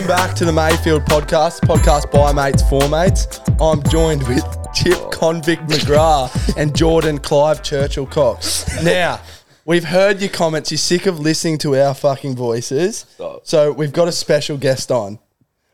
Welcome back to the Mayfield podcast, podcast by mates for mates. I'm joined with Chip Convict McGrath and Jordan Clive Churchill Cox. Now, we've heard your comments. You're sick of listening to our fucking voices. Stop. So we've got a special guest on.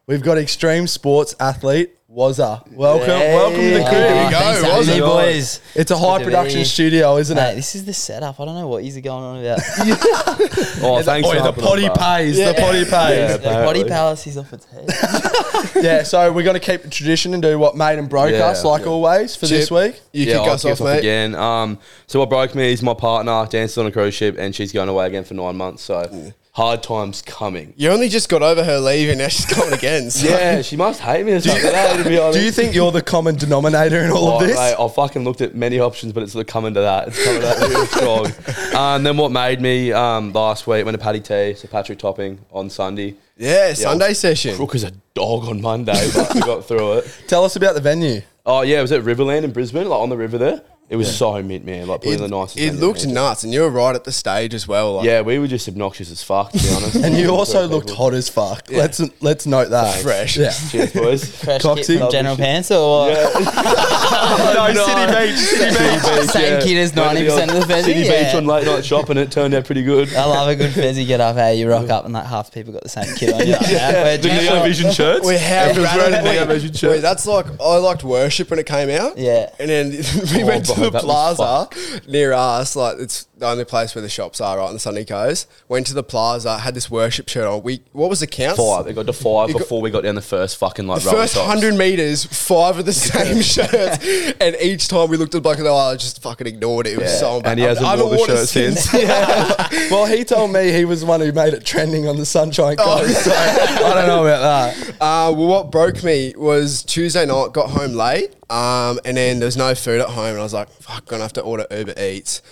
We've got extreme sports athlete Wazzeh. Welcome, welcome to the crib. There we go, Thanks for was having it? me, boys. It's a high Good to production studio, isn't Mate, it? this is the setup. I don't know what is going on about. Oh, thanks Oh, the potty bro. pays. The potty pays. Yeah, the potty apparently. palace is off its head. Yeah, so we're going to keep the tradition and do what made and broke Yeah. us, like always, for this Chip, week. You kick I'll us kick off, mate. again. Um, so what broke me is my partner dances on a cruise ship, and she's going away again for nine months. So hard times coming. You only just got over her leave and now she's coming again. So. Yeah, she must hate me or something. eh, to be honest. Do you think you're the common denominator in all Oh, of this? mate, I've fucking looked at many options, but it's sort of coming to that. It's coming to that real strong. Um, then what made me um, last week went to Paddy T, so Patrick Topping on Sunday. Yeah, Sunday session. Crook as a dog on Monday, but we got through it. Tell us about the venue. Oh yeah, it was at Riverland in Brisbane, like on the river there. It was so mint, man. Like It, probably the nicest. it venue looked I've been nuts, and you were right at the stage as well. Like, Yeah, we were just obnoxious as fuck, to be honest. And you also looked hot as fuck. Let's let's note that. Fresh. Yeah. Cheers, boys. Fresh Coxie. kit from General Pants or no, City Beach. City Beach. Same kid as 90% of the Fezzy? City Yeah. Beach on late night shopping. It turned out pretty good. I love a good fezzy get up. Hey, you rock up and like half the people got the same kit on. You're like, yeah, we're The General- Neo Vision shirts. We have Everyone's wearing a Neo Vision Wait, shirt. that's like I liked worship when it came out. Yeah. and then we Oh, went to the plaza near us. Like it's the only place where the shops are, right on the Sunny Coast. Went to the plaza, had this worship shirt on. We what was the count? Five. It got to five You got- before we got down the first fucking like The row first tops. hundred meters, five of the same shirts, and each time we looked at the bloke and I just fucking ignored it. It was Yeah, so and he hasn't I haven't worn the worn it shirt since. Well, he told me he was the one who made it trending on the Sunshine Oh. Coast. So I don't know about that. Uh, well, what broke me was Tuesday night, got home late, um, and then there was no food at home, and I was like, fuck, gonna have to order Uber Eats.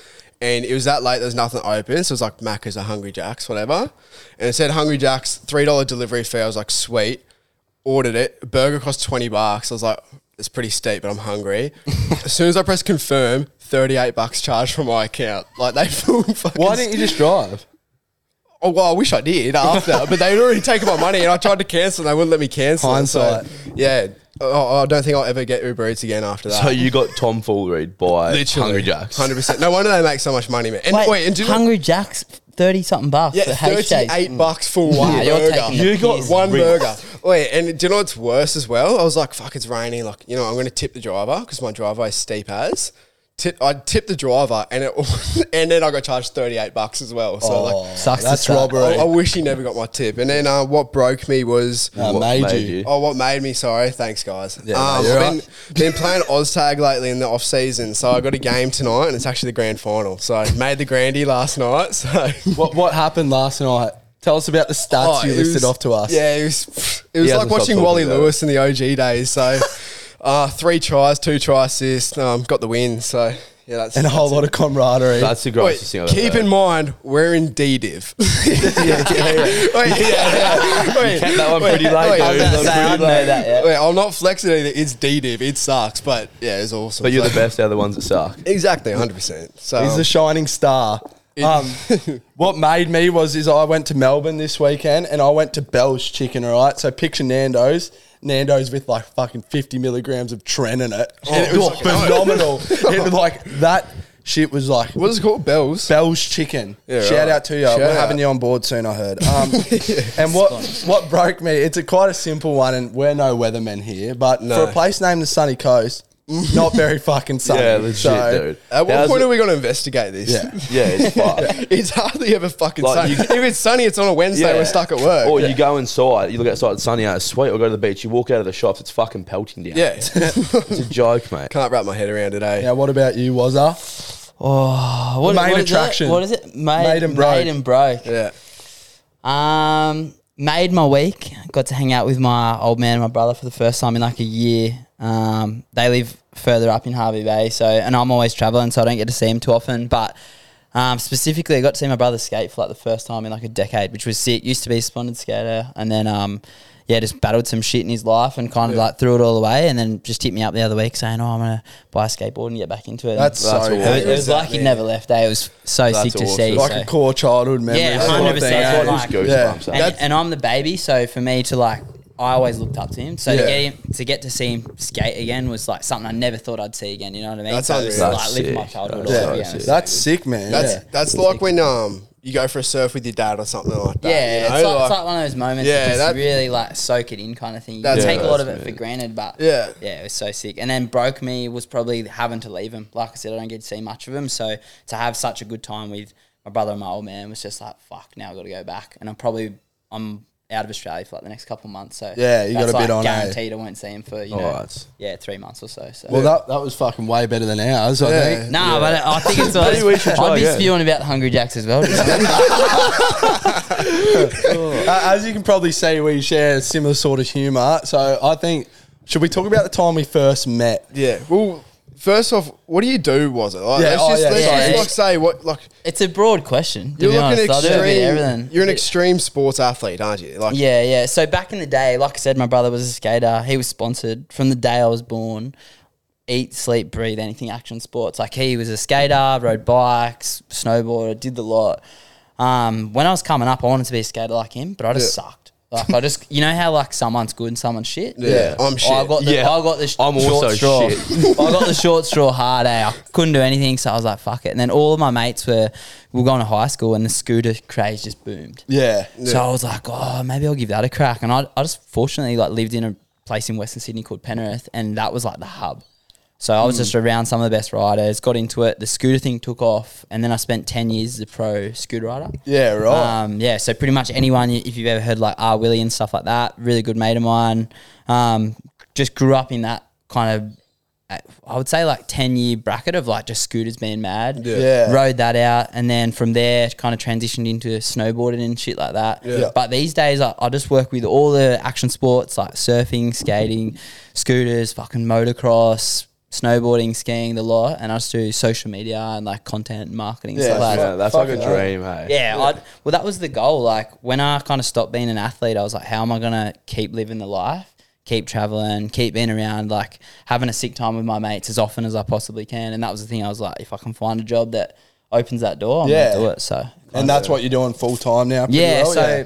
And it was that late, there was nothing open, so it was like Macca's or Hungry Jack's, whatever. And it said Hungry Jack's, $3 delivery fee. I was like, sweet. Ordered it. Burger cost 20 bucks. I was like, it's pretty steep, but I'm hungry. as soon as I press confirm, 38 bucks charged from my account. Like, they fucking. Why didn't you just drive? Oh, well, I wish I did after, but they'd already taken my money and I tried to cancel and they wouldn't let me cancel. Hindsight. So, yeah. Oh, I don't think I'll ever get Uber Eats again after that. So you got Tom tomfooled by Literally. Hungry Jacks. 100%. No wonder they make so much money, man. And Wait, wait, and do you know- Hungry Jack's, 30 something bucks Yeah, for H thirty-eight bucks for mm. one Yeah, you're burger. taking the You got piss. one Ripped. burger. Wait, and do you know what's worse as well? I was like, "Fuck, it's raining." Like, you know, I'm going to tip the driver because my driveway is steep as. Tip, I tipped the driver, and it, and then I got charged thirty-eight bucks as well. So like, Sucks to That's suck. robbery. I, I wish he never got my tip. And then uh, what broke me was Uh, What made, made you. you? Oh, what made me sorry? Thanks, guys. Yeah, no, um, I've been, right. been playing OzTag lately in the off season, so I got a game tonight, and it's actually the grand final. So I made the grandy last night. So What what happened last night? Tell us about the stats Oh, you it listed was- off to us. Yeah, it was. It was hasn't like stopped watching talking Wally about Lewis in the OG days. So uh, three tries, two try assists, um, got the win. So yeah, that's And a whole that's lot of camaraderie. That's the Wait, grossest thing I've ever keep heard. in mind, we're in D div. Wait, yeah, yeah. Wait, kept that one pretty late, wait. I was That gonna was say, I pretty know late. that, yeah. Wait, I'm not flexing either. It's D div. It sucks, but yeah, it's awesome. But you're So- the best out of the ones that suck. Exactly, 100. percent So He's the shining star. Um, what made me was is I went to Melbourne this weekend and I went to Belle's Chicken. All right, so picture Nando's. Nando's with like fucking fifty milligrams of Tren in it, and it was phenomenal. it was like that shit was like what is it called? Belles. Belle's Chicken. Yeah, Shout right. out to you. Shout We're out. having you on board soon. I heard. Um, and what what broke me? It's a quite a simple one, and we're no weathermen here, but No. for a place named the Sunny Coast, not very fucking sunny. Yeah, legit, So, dude. At what How's point it- are we going to investigate this? Yeah. Yeah, it's fucked. it's hardly ever fucking Like, sunny. you- if it's sunny, it's on a Wednesday. We're stuck at work. Or you go inside, you look outside, it's sunny out, it's sweet, or go to the beach, you walk out of the shops, it's fucking pelting down. yeah. It's a joke, mate. Can't wrap my head around today. Yeah, what about you, Wazzeh? Oh, what, Main what is it? attraction. What is it? Made, Made and broke. Made and broke. Yeah. Um, made my week. Got to hang out with my old man and my brother for the first time in like a year. Um, they live further up in Hervey Bay, so and I'm always traveling, so I don't get to see them too often. But Um, specifically, I got to see my brother skate for like the first time in like a decade, which was sick. Used to be a splendid skater, and then um, yeah, just battled some shit in his life and kind of like threw it all away, and then just hit me up the other week saying, "Oh, I'm gonna buy a skateboard and get back into it." That's, That's so awesome. it, was, it was like he'd never left. Eh? It was so That's sick to awesome. see. like so. a core childhood memory. Yeah, sort of 100%. That's what Just like- goosebumps. eh? and, and I'm the baby, so for me to like, I always looked up to him. So Yeah. to get him to get to see him skate again was like something I never thought I'd see again. You know what I mean? That's so it was unreal. like That's living my sick. childhood. That's all so over sick. again. That's sick, man. That's yeah. that's like when um you go for a surf with your dad or something like that. Yeah, you know? it's, like, it's like one of those moments Yeah, yeah, that that- just really like soak it in kind of thing. You That's- take a lot of that's it for granted, but Yeah. yeah, it was so sick. And then broke me was probably having to leave him. Like I said, I don't get to see much of him, so to have such a good time with my brother and my old man was just like fuck. Now I've got to go back, and I'm probably I'm out of Australia for like the next couple of months. So Yeah, you got that's, a bit on, eh? Guaranteed, I won't see him for you know that's- yeah three months or so. So Well, that, that was fucking way better than ours, I Yeah. think. Nah, but I think it's. Maybe we should try I'd be again. spewing about the Hungry Jacks as well. Uh, as you can probably see, we share a similar sort of humour. So I think, should we talk about the time we first met? Yeah. Well, first off, what do you do? Was it? Like, Yeah, let's oh, just, yeah, let's sorry. just like say what like it's a broad question. To you're be looking honest, I do a bit of extreme. everything. You're an extreme sports athlete, aren't you? Like Yeah, yeah. So back in the day, like I said, my brother was a skater. He was sponsored from the day I was born. Eat, sleep, breathe, anything action sports. Like he was a skater, rode bikes, snowboarded, did the lot. Um, when I was coming up, I wanted to be a skater like him, but I just Yeah. sucked. Like I just, you know how like someone's good and someone's shit. Yeah, I'm shit. I got the, Yeah. I got the sh- I'm short also straw. shit. I got the short straw hard. Eh? I couldn't do anything, so I was like, "Fuck it." And then all of my mates were, we were going to high school, and the scooter craze just boomed. Yeah. So I was like, oh, maybe I'll give that a crack. And I, I just fortunately like lived in a place in Western Sydney called Penrith, and that was like the hub. So I was just around some of the best riders, got into it. The scooter thing took off, and then I spent ten years as a pro scooter rider. Yeah, right. Um, yeah, so pretty much anyone, if you've ever heard like R. Willie and stuff like that, really good mate of mine. Um, just grew up in that kind of, uh, I would say like 10 year bracket of like just scooters being mad. Yeah. Yeah. Rode that out. And then from there, kind of transitioned into snowboarding and shit like that. Yeah. But these days, I, I just work with all the action sports like surfing, skating, scooters, fucking motocross. Snowboarding, skiing, the lot, and I just do social media and like content marketing Yeah, stuff like that. Yeah, that's like a dream, hey. Yeah, I'd, well, that was the goal. Like when I kind of stopped being an athlete, I was like, how am I gonna keep living the life, keep traveling, keep being around, like having a sick time with my mates as often as I possibly can. And that was the thing. I was like, if I can find a job that opens that door, I'm Yeah. gonna do it. So and that's what you're doing full time now. yeah, well, so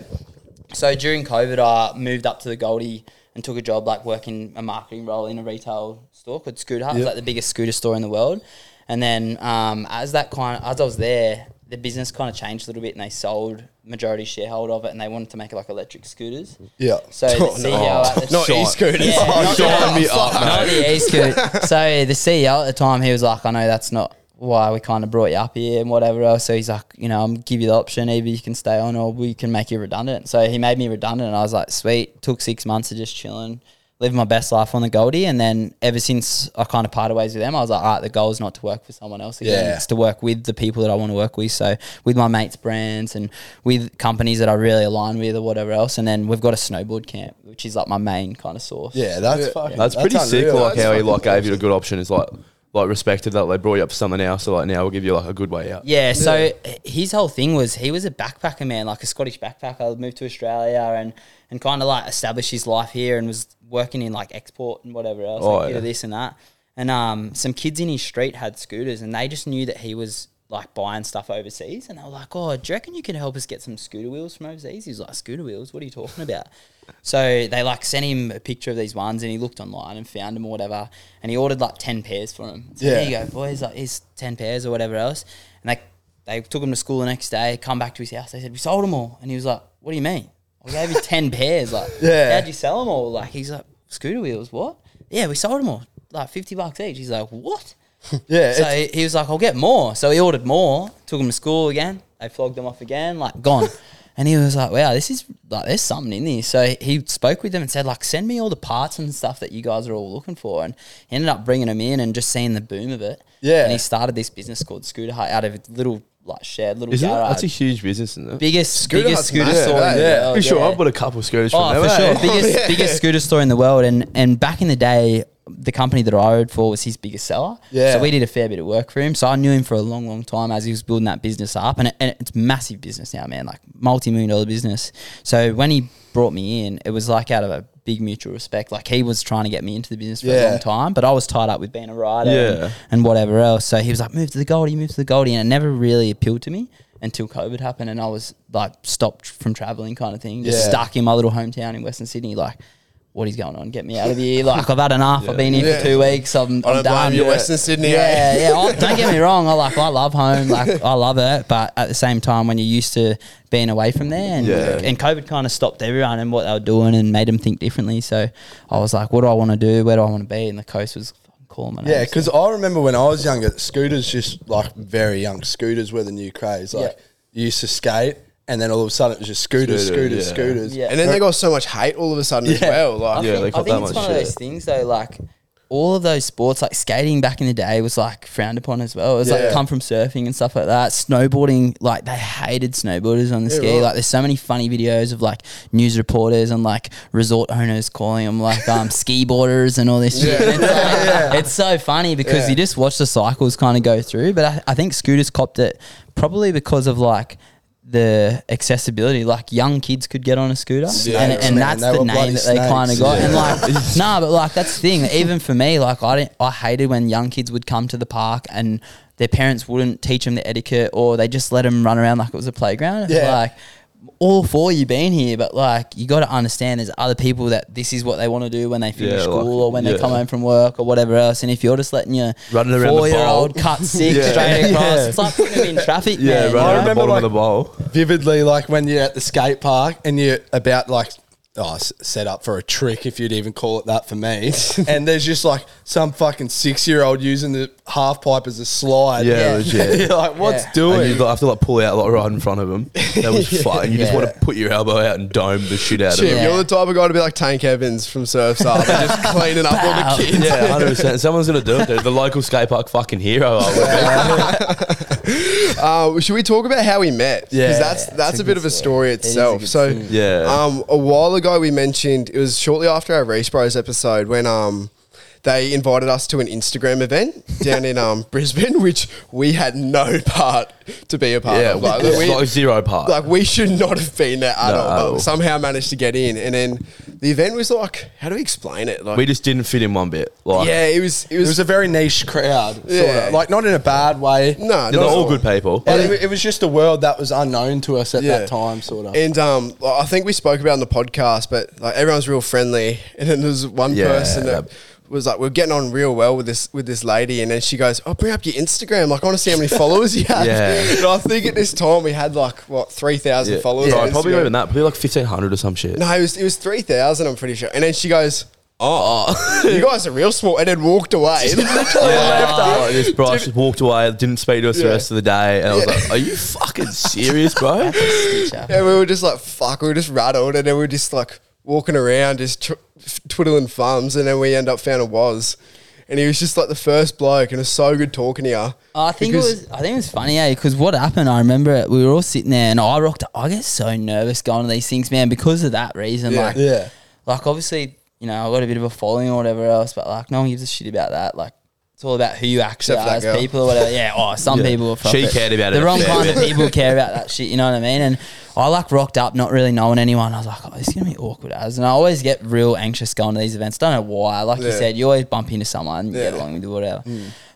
so during COVID, I moved up to the Goldie and took a job like working a marketing role in a retail store called Scooter Hut. It's Yep. like the biggest scooter store in the world. And then um, as that kind, as I was there, the business kind of changed a little bit, and they sold majority shareholder of it, and they wanted to make it like electric scooters. yeah. So the CEO at the not e-scooters. yeah, Oh, not, shine me up, not the e-scoot. So the CEO at the time, he was like, I know that's not why we kind of brought you up here and whatever else. So he's like, you know, I'm give you the option, either you can stay on or we can make you redundant. So he made me redundant and I was like, sweet. Took six months of just chilling, living my best life on the Goldie. And then ever since I kind of parted ways with them, I was like, all right, the goal is not to work for someone else again. Yeah. It's to work with the people that I want to work with. So with my mates' brands and with companies that I really align with or whatever else. And then we've got a snowboard camp, which is like my main kind of source. Yeah, that's Yeah. fucking. That's pretty sick. unreal. Like That's how he like gave you a good option. Is like like respected that they brought you up for something else. So like now we'll give you like a good way out. Yeah, so his whole thing was he was a backpacker man, like a Scottish backpacker, moved to Australia and and kind of like established his life here and was working in like export and whatever else, Oh, like bit yeah. this and that. And um, some kids in his street had scooters and they just knew that he was like buying stuff overseas and they were like, "Oh, do you reckon you can help us get some scooter wheels from overseas?" He's like, "Scooter wheels? What are you talking about?" So they like sent him a picture of these ones, and he looked online and found them or whatever, and he ordered like ten pairs for him. So Yeah. there you go, boys. Like, here's ten pairs or whatever else, and they they took him to school the next day. Come back to his house. They said we sold them all, and he was like, "What do you mean? I gave you ten pairs. Like, Yeah. how'd you sell them all? Like, he's like, scooter wheels. What? Yeah, we sold them all. Like fifty bucks each. He's like, what? Yeah, So he, he was like, I'll get more. So he ordered more, took them to school again. They flogged them off again, like gone. and he was like, wow, this is like, there's something in this. So he spoke with them and said, like, send me all the parts and stuff that you guys are all looking for. And he ended up bringing them in and just seeing the boom of it. Yeah. And he started this business called Scooter Hut out of a little like shared little Isn't it? garage. That's a huge business, isn't it? biggest Scooter biggest Hut's scooter massive, store in eh? the Yeah. world. Pretty sure yeah. I've bought a couple of scooters from Oh, them. for eh? sure, biggest biggest scooter store in the world, and and back in the day, the company that I rode for was his biggest seller. Yeah. So we did a fair bit of work for him. So I knew him for a long, long time as he was building that business up, and, it, and it's massive business now, man, like multi million dollar business. So when he brought me in, it was like out of a big mutual respect. Like he was trying to get me into the business for Yeah. a long time, but I was tied up with being a rider Yeah. and, and whatever else. So he was like, move to the Goldie, move to the Goldie, and it never really appealed to me until COVID happened, and I was like stopped from traveling, kind of thing, just Yeah. stuck in my little hometown in Western Sydney, like. What is going on? Get me out of here! Like I've had enough. I've been here for two weeks. I'm, I I'm don't done. blame you, Yeah. Western Sydney. Yeah, eh? yeah. I, don't get me wrong. I like I love home. Like I love it. But at the same time, when you're used to being away from there, and Yeah. and COVID kind of stopped everyone and what they were doing and made them think differently. So I was like, what do I want to do? Where do I want to be? And the coast was fucking calling my name. Yeah, because I remember when I was younger, scooters just like very young. Scooters were the new craze. Like Yeah. you used to skate, and then all of a sudden it was just scooters, Scooter, scooters, yeah. scooters. Yeah. And then they got so much hate all of a sudden as Yeah. well. Like, I Yeah, think, I think it's much one of those things though, like all of those sports, like skating back in the day was like frowned upon as well. It was Yeah. like come from surfing and stuff like that. Snowboarding, like they hated snowboarders on the Yeah, ski. right. Like there's so many funny videos of like news reporters and like resort owners calling them like um ski boarders and all this shit. Yeah. And It's, like, it's so funny because Yeah. you just watch the cycles kind of go through. But I, I think scooters copped it probably because of like the accessibility, like young kids could get on a scooter, Yeah, and, and that's the name that they kind of got. And like, nah, but like that's the thing. Even for me, like I didn't, I hated when young kids would come to the park and their parents wouldn't teach them the etiquette, or they just let them run around like it was a playground. Yeah. like all for you being here, but like you got to understand there's other people that this is what they want to do when they finish Yeah, school like- or when they come home from work or whatever else. And if you're just letting your Running around the four year old bowl. cut six Yeah. straight across, Yeah. it's like putting them in traffic. Yeah, man, you right know? around the remember, bottom like- of the bowl. Vividly, like when you're at the skate park and you're about like oh, set up for a trick, if you'd even call it that for me. and there's just like some fucking six year old using the half pipe as a slide. Yeah, Yeah. legit. you're like, what's Yeah. doing? And you have to like pull out like right in front of him. That was fun. You just Yeah. want to put your elbow out and dome the shit out of Chip, him. You're the type of guy to be like Tank Evans from Surfs Up and just cleaning up all the kids. Yeah, hundred percent. Someone's gonna do it. Dude. The local skate park fucking hero. I would be. Uh, should we talk about how we met? Yeah. because that's that's a, a bit of a story. story It is a itself. So. Yeah. um, a while ago we mentioned it was shortly after our Race Bros episode when um they invited us to an Instagram event down in um Brisbane, which we had no part to be a part yeah, of. Like, like, we, zero part. like we should not have been there at No. all, but somehow managed to get in. And then the event was like, how do we explain it? Like, we just didn't fit in one bit. Like, yeah, it was it was, it was, was a very niche crowd, sort Yeah. of. Like, not in a bad way. no, they're not all all. good people. But it, it was just a world that was unknown to us at Yeah. that time, sort of. And um, I think we spoke about it on the podcast, but like everyone's real friendly. And then there's one Yeah, person that yeah. Was like, we're getting on real well with this with this lady, and then she goes, "Oh, bring up your Instagram. Like, I want to see how many followers you have." Yeah. And I think at this time we had like what three thousand Yeah. followers. No, on probably Instagram. not even that. Probably like fifteen hundred or some shit. No, it was it was three thousand. I'm pretty sure. And then she goes, "Oh, you guys are real small," and then walked away. Yeah, like oh, this bro just walked away, didn't speak to us the rest of the day, and I was like, "Are you fucking serious, bro?" Stitcher. And we were just like, fuck, we were just rattled. And then we were just like walking around, just tw- twiddling thumbs. And then we end up found it was. And he was just like the first bloke. And it was so good talking to you. I think it was. I think it was funny, eh? Because what happened, I remember it, we were all sitting there, and I rocked. I get so nervous going to these things, man, because of that reason. Yeah. Like, yeah. like obviously, you know, I got a bit of a following or whatever else, but like, no one gives a shit about that. Like, it's all about who you actually Except are that as girl. people or whatever. Yeah. Oh, some Yeah. people. Are She fuck cared about it The a wrong fair kind of bit. people care about that shit. You know what I mean? And I like rocked up, not really knowing anyone. I was like, oh, this is gonna be awkward as. And I always get real anxious going to these events. Don't know why. Like you Yeah. said, you always bump into someone, you get Yeah. along with you, whatever.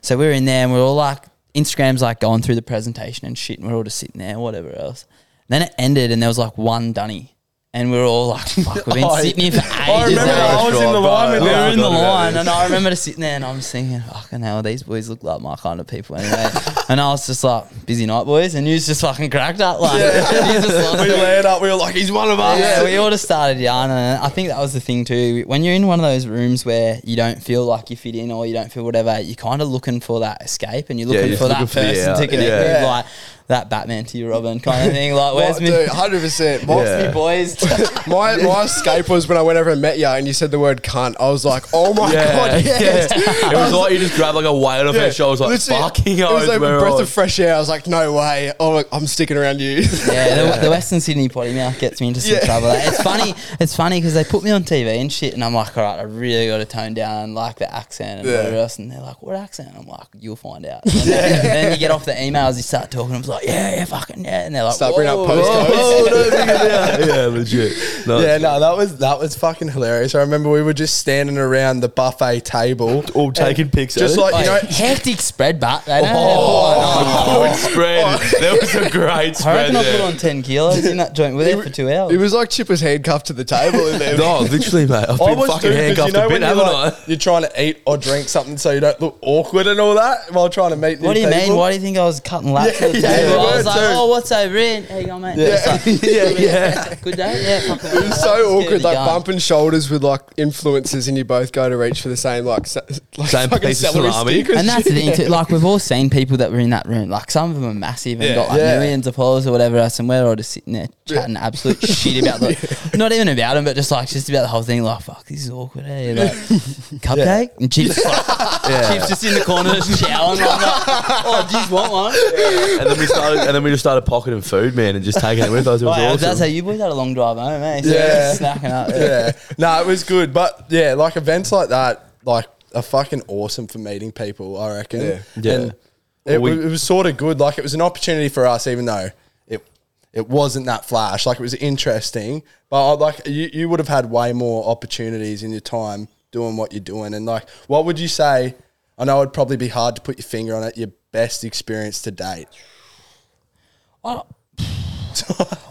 So we're in there and we're all like, Instagram's like going through the presentation and shit, and we're all just sitting there, whatever else. then it ended, and there was like one dunny. And we were all like, fuck, we've been Oh, sitting here for ages. I remember eh? I was in the line with we were in the line, and I remember sitting there, and I'm just thinking, fucking hell, these boys look like my kind of people anyway. and I was just like, busy night, boys, and you just fucking cracked up, like, you just lost we it. laid up. We were like, he's one of us. Yeah, we all just started yarning, and I think that was the thing too. When you're in one of those rooms where you don't feel like you fit in or you don't feel whatever, you're kind of looking for that escape, and you're Yeah, looking you're for that looking for the person out. to connect Yeah. with, like that Batman to you, Robin kind of thing. Like, where's me? 100%. What, Yeah. me boys my my escape was when I went over and met you and you said the word cunt. I was like, oh my Yeah, god, yeah. yes. It was like you just grabbed like a weight off Yeah. your shoulders, like Literally, fucking It was like a breath of fresh air. I was like, no way. Oh, I'm sticking around you. Yeah, the, the Western Sydney potty mouth gets me into some Yeah. trouble. It's funny. It's funny because they put me on TV and shit, and I'm like, all right, I really got to tone down like the accent and Yeah. whatever else. And they're like, what accent? I'm like, you'll find out. And then, then you get off the emails, you start talking. I'm like, yeah, yeah, fucking yeah. And they're like, Start bringing up "Whoa." postcodes. Oh, no, yeah, yeah, legit. No, Yeah, no, that was that was fucking hilarious. I remember we were just standing around the buffet table, all taking pics. just eh? like you know. Like, hectic spread, but they don't Oh, good spread. There was a great spread. I spread reckon I put on 10 kilos in that joint. We're there for two hours. It was like Chip was handcuffed to the table in there. No, literally, mate. I've I been was fucking too, 'cause handcuffed you know a bit, when you're, haven't like, I? you're trying to eat or drink something so you don't look awkward and all that while trying to meet new What do you people. mean? Why do you think I was cutting laps Yeah, at the yeah, table? you I was like, oh, what's over here? How you going, mate? Yeah. Just like, Yeah, yeah. Good day? Yeah, fucking It was so awkward, like bumping shoulders with like influencers, and you both go to reach for the same like, sa- like Same fucking piece of celery salami. stick And that's the thing too. Like we've all seen people that were in that room. Like some of them are massive and Yeah. got like Yeah. millions of followers or whatever else, and we're all just sitting there chatting absolute shit about the, not even about them, but just like just about the whole thing. Like fuck, this is awkward. Eh? Like cupcake and chips. Chips just in the corner, just chowing. Like, oh, do you want one? And then we started, and then we just started pocketing food, man, and just taking it with us. It was Oh, awesome. That's how you boys had a long drive home, eh? So Yeah. snacking up. yeah, no, it was good, but yeah, like events like that, like are fucking awesome for meeting people. I reckon. Yeah. Yeah. And it, We- wa- it was sort of good. Like it was an opportunity for us, even though it it wasn't that flash. Like it was interesting, but I, like you, you would have had way more opportunities in your time doing what you're doing. And like, what would you say? I know it'd probably be hard to put your finger on it. Your best experience to date. I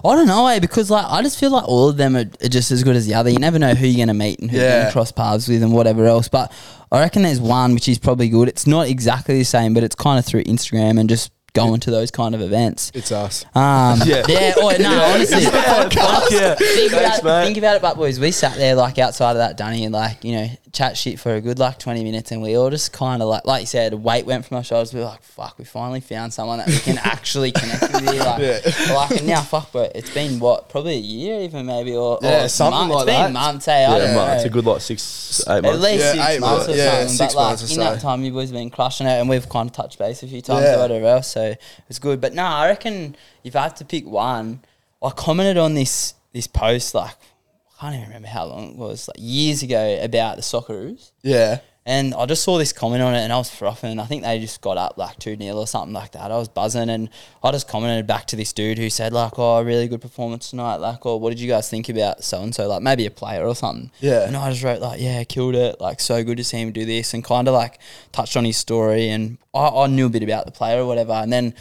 I don't know, eh? Because like I just feel like all of them are, are just as good as the other. You never know who you're gonna meet and who you're Yeah. gonna cross paths with and whatever else. But I reckon there's one which is probably good. It's not exactly the same, but it's kind of through Instagram and just going to those kind of events. It's us. Um, Yeah. yeah. Oh no, honestly. Fuck yeah. Think Thanks, about, think about it, but boys, we sat there like outside of that dunny and like you know chat shit for a good like twenty minutes, and we all just kind of like like you said, weight went from our shoulders. We were like, fuck, we finally found someone that we can actually connect with. Here. Like, Yeah. like and now, fuck, but it's been what probably a year even maybe or Yeah, or something months. like It's that. been months. Hey, I Yeah, don't man, know. it's a good like six, eight months. At least Yeah, six eight months or. Yeah, something. six but like months in that time, you boys have been crushing it, and we've kind of touched base a few times Yeah. or whatever else. So it's good. But no, I reckon if I had to pick one, I commented on this this post like I can't even remember how long it was, like years ago about the Socceroos. Yeah. And I just saw this comment on it and I was frothing. I think they just got up like 2 0 or something like that. I was buzzing and I just commented back to this dude who said, like, oh, really good performance tonight. Like, oh, what did you guys think about so and so? Like, maybe a player or something. Yeah. And I just wrote, like, yeah, killed it. Like, so good to see him do this and kind of like touched on his story. And I, I knew a bit about the player or whatever. And then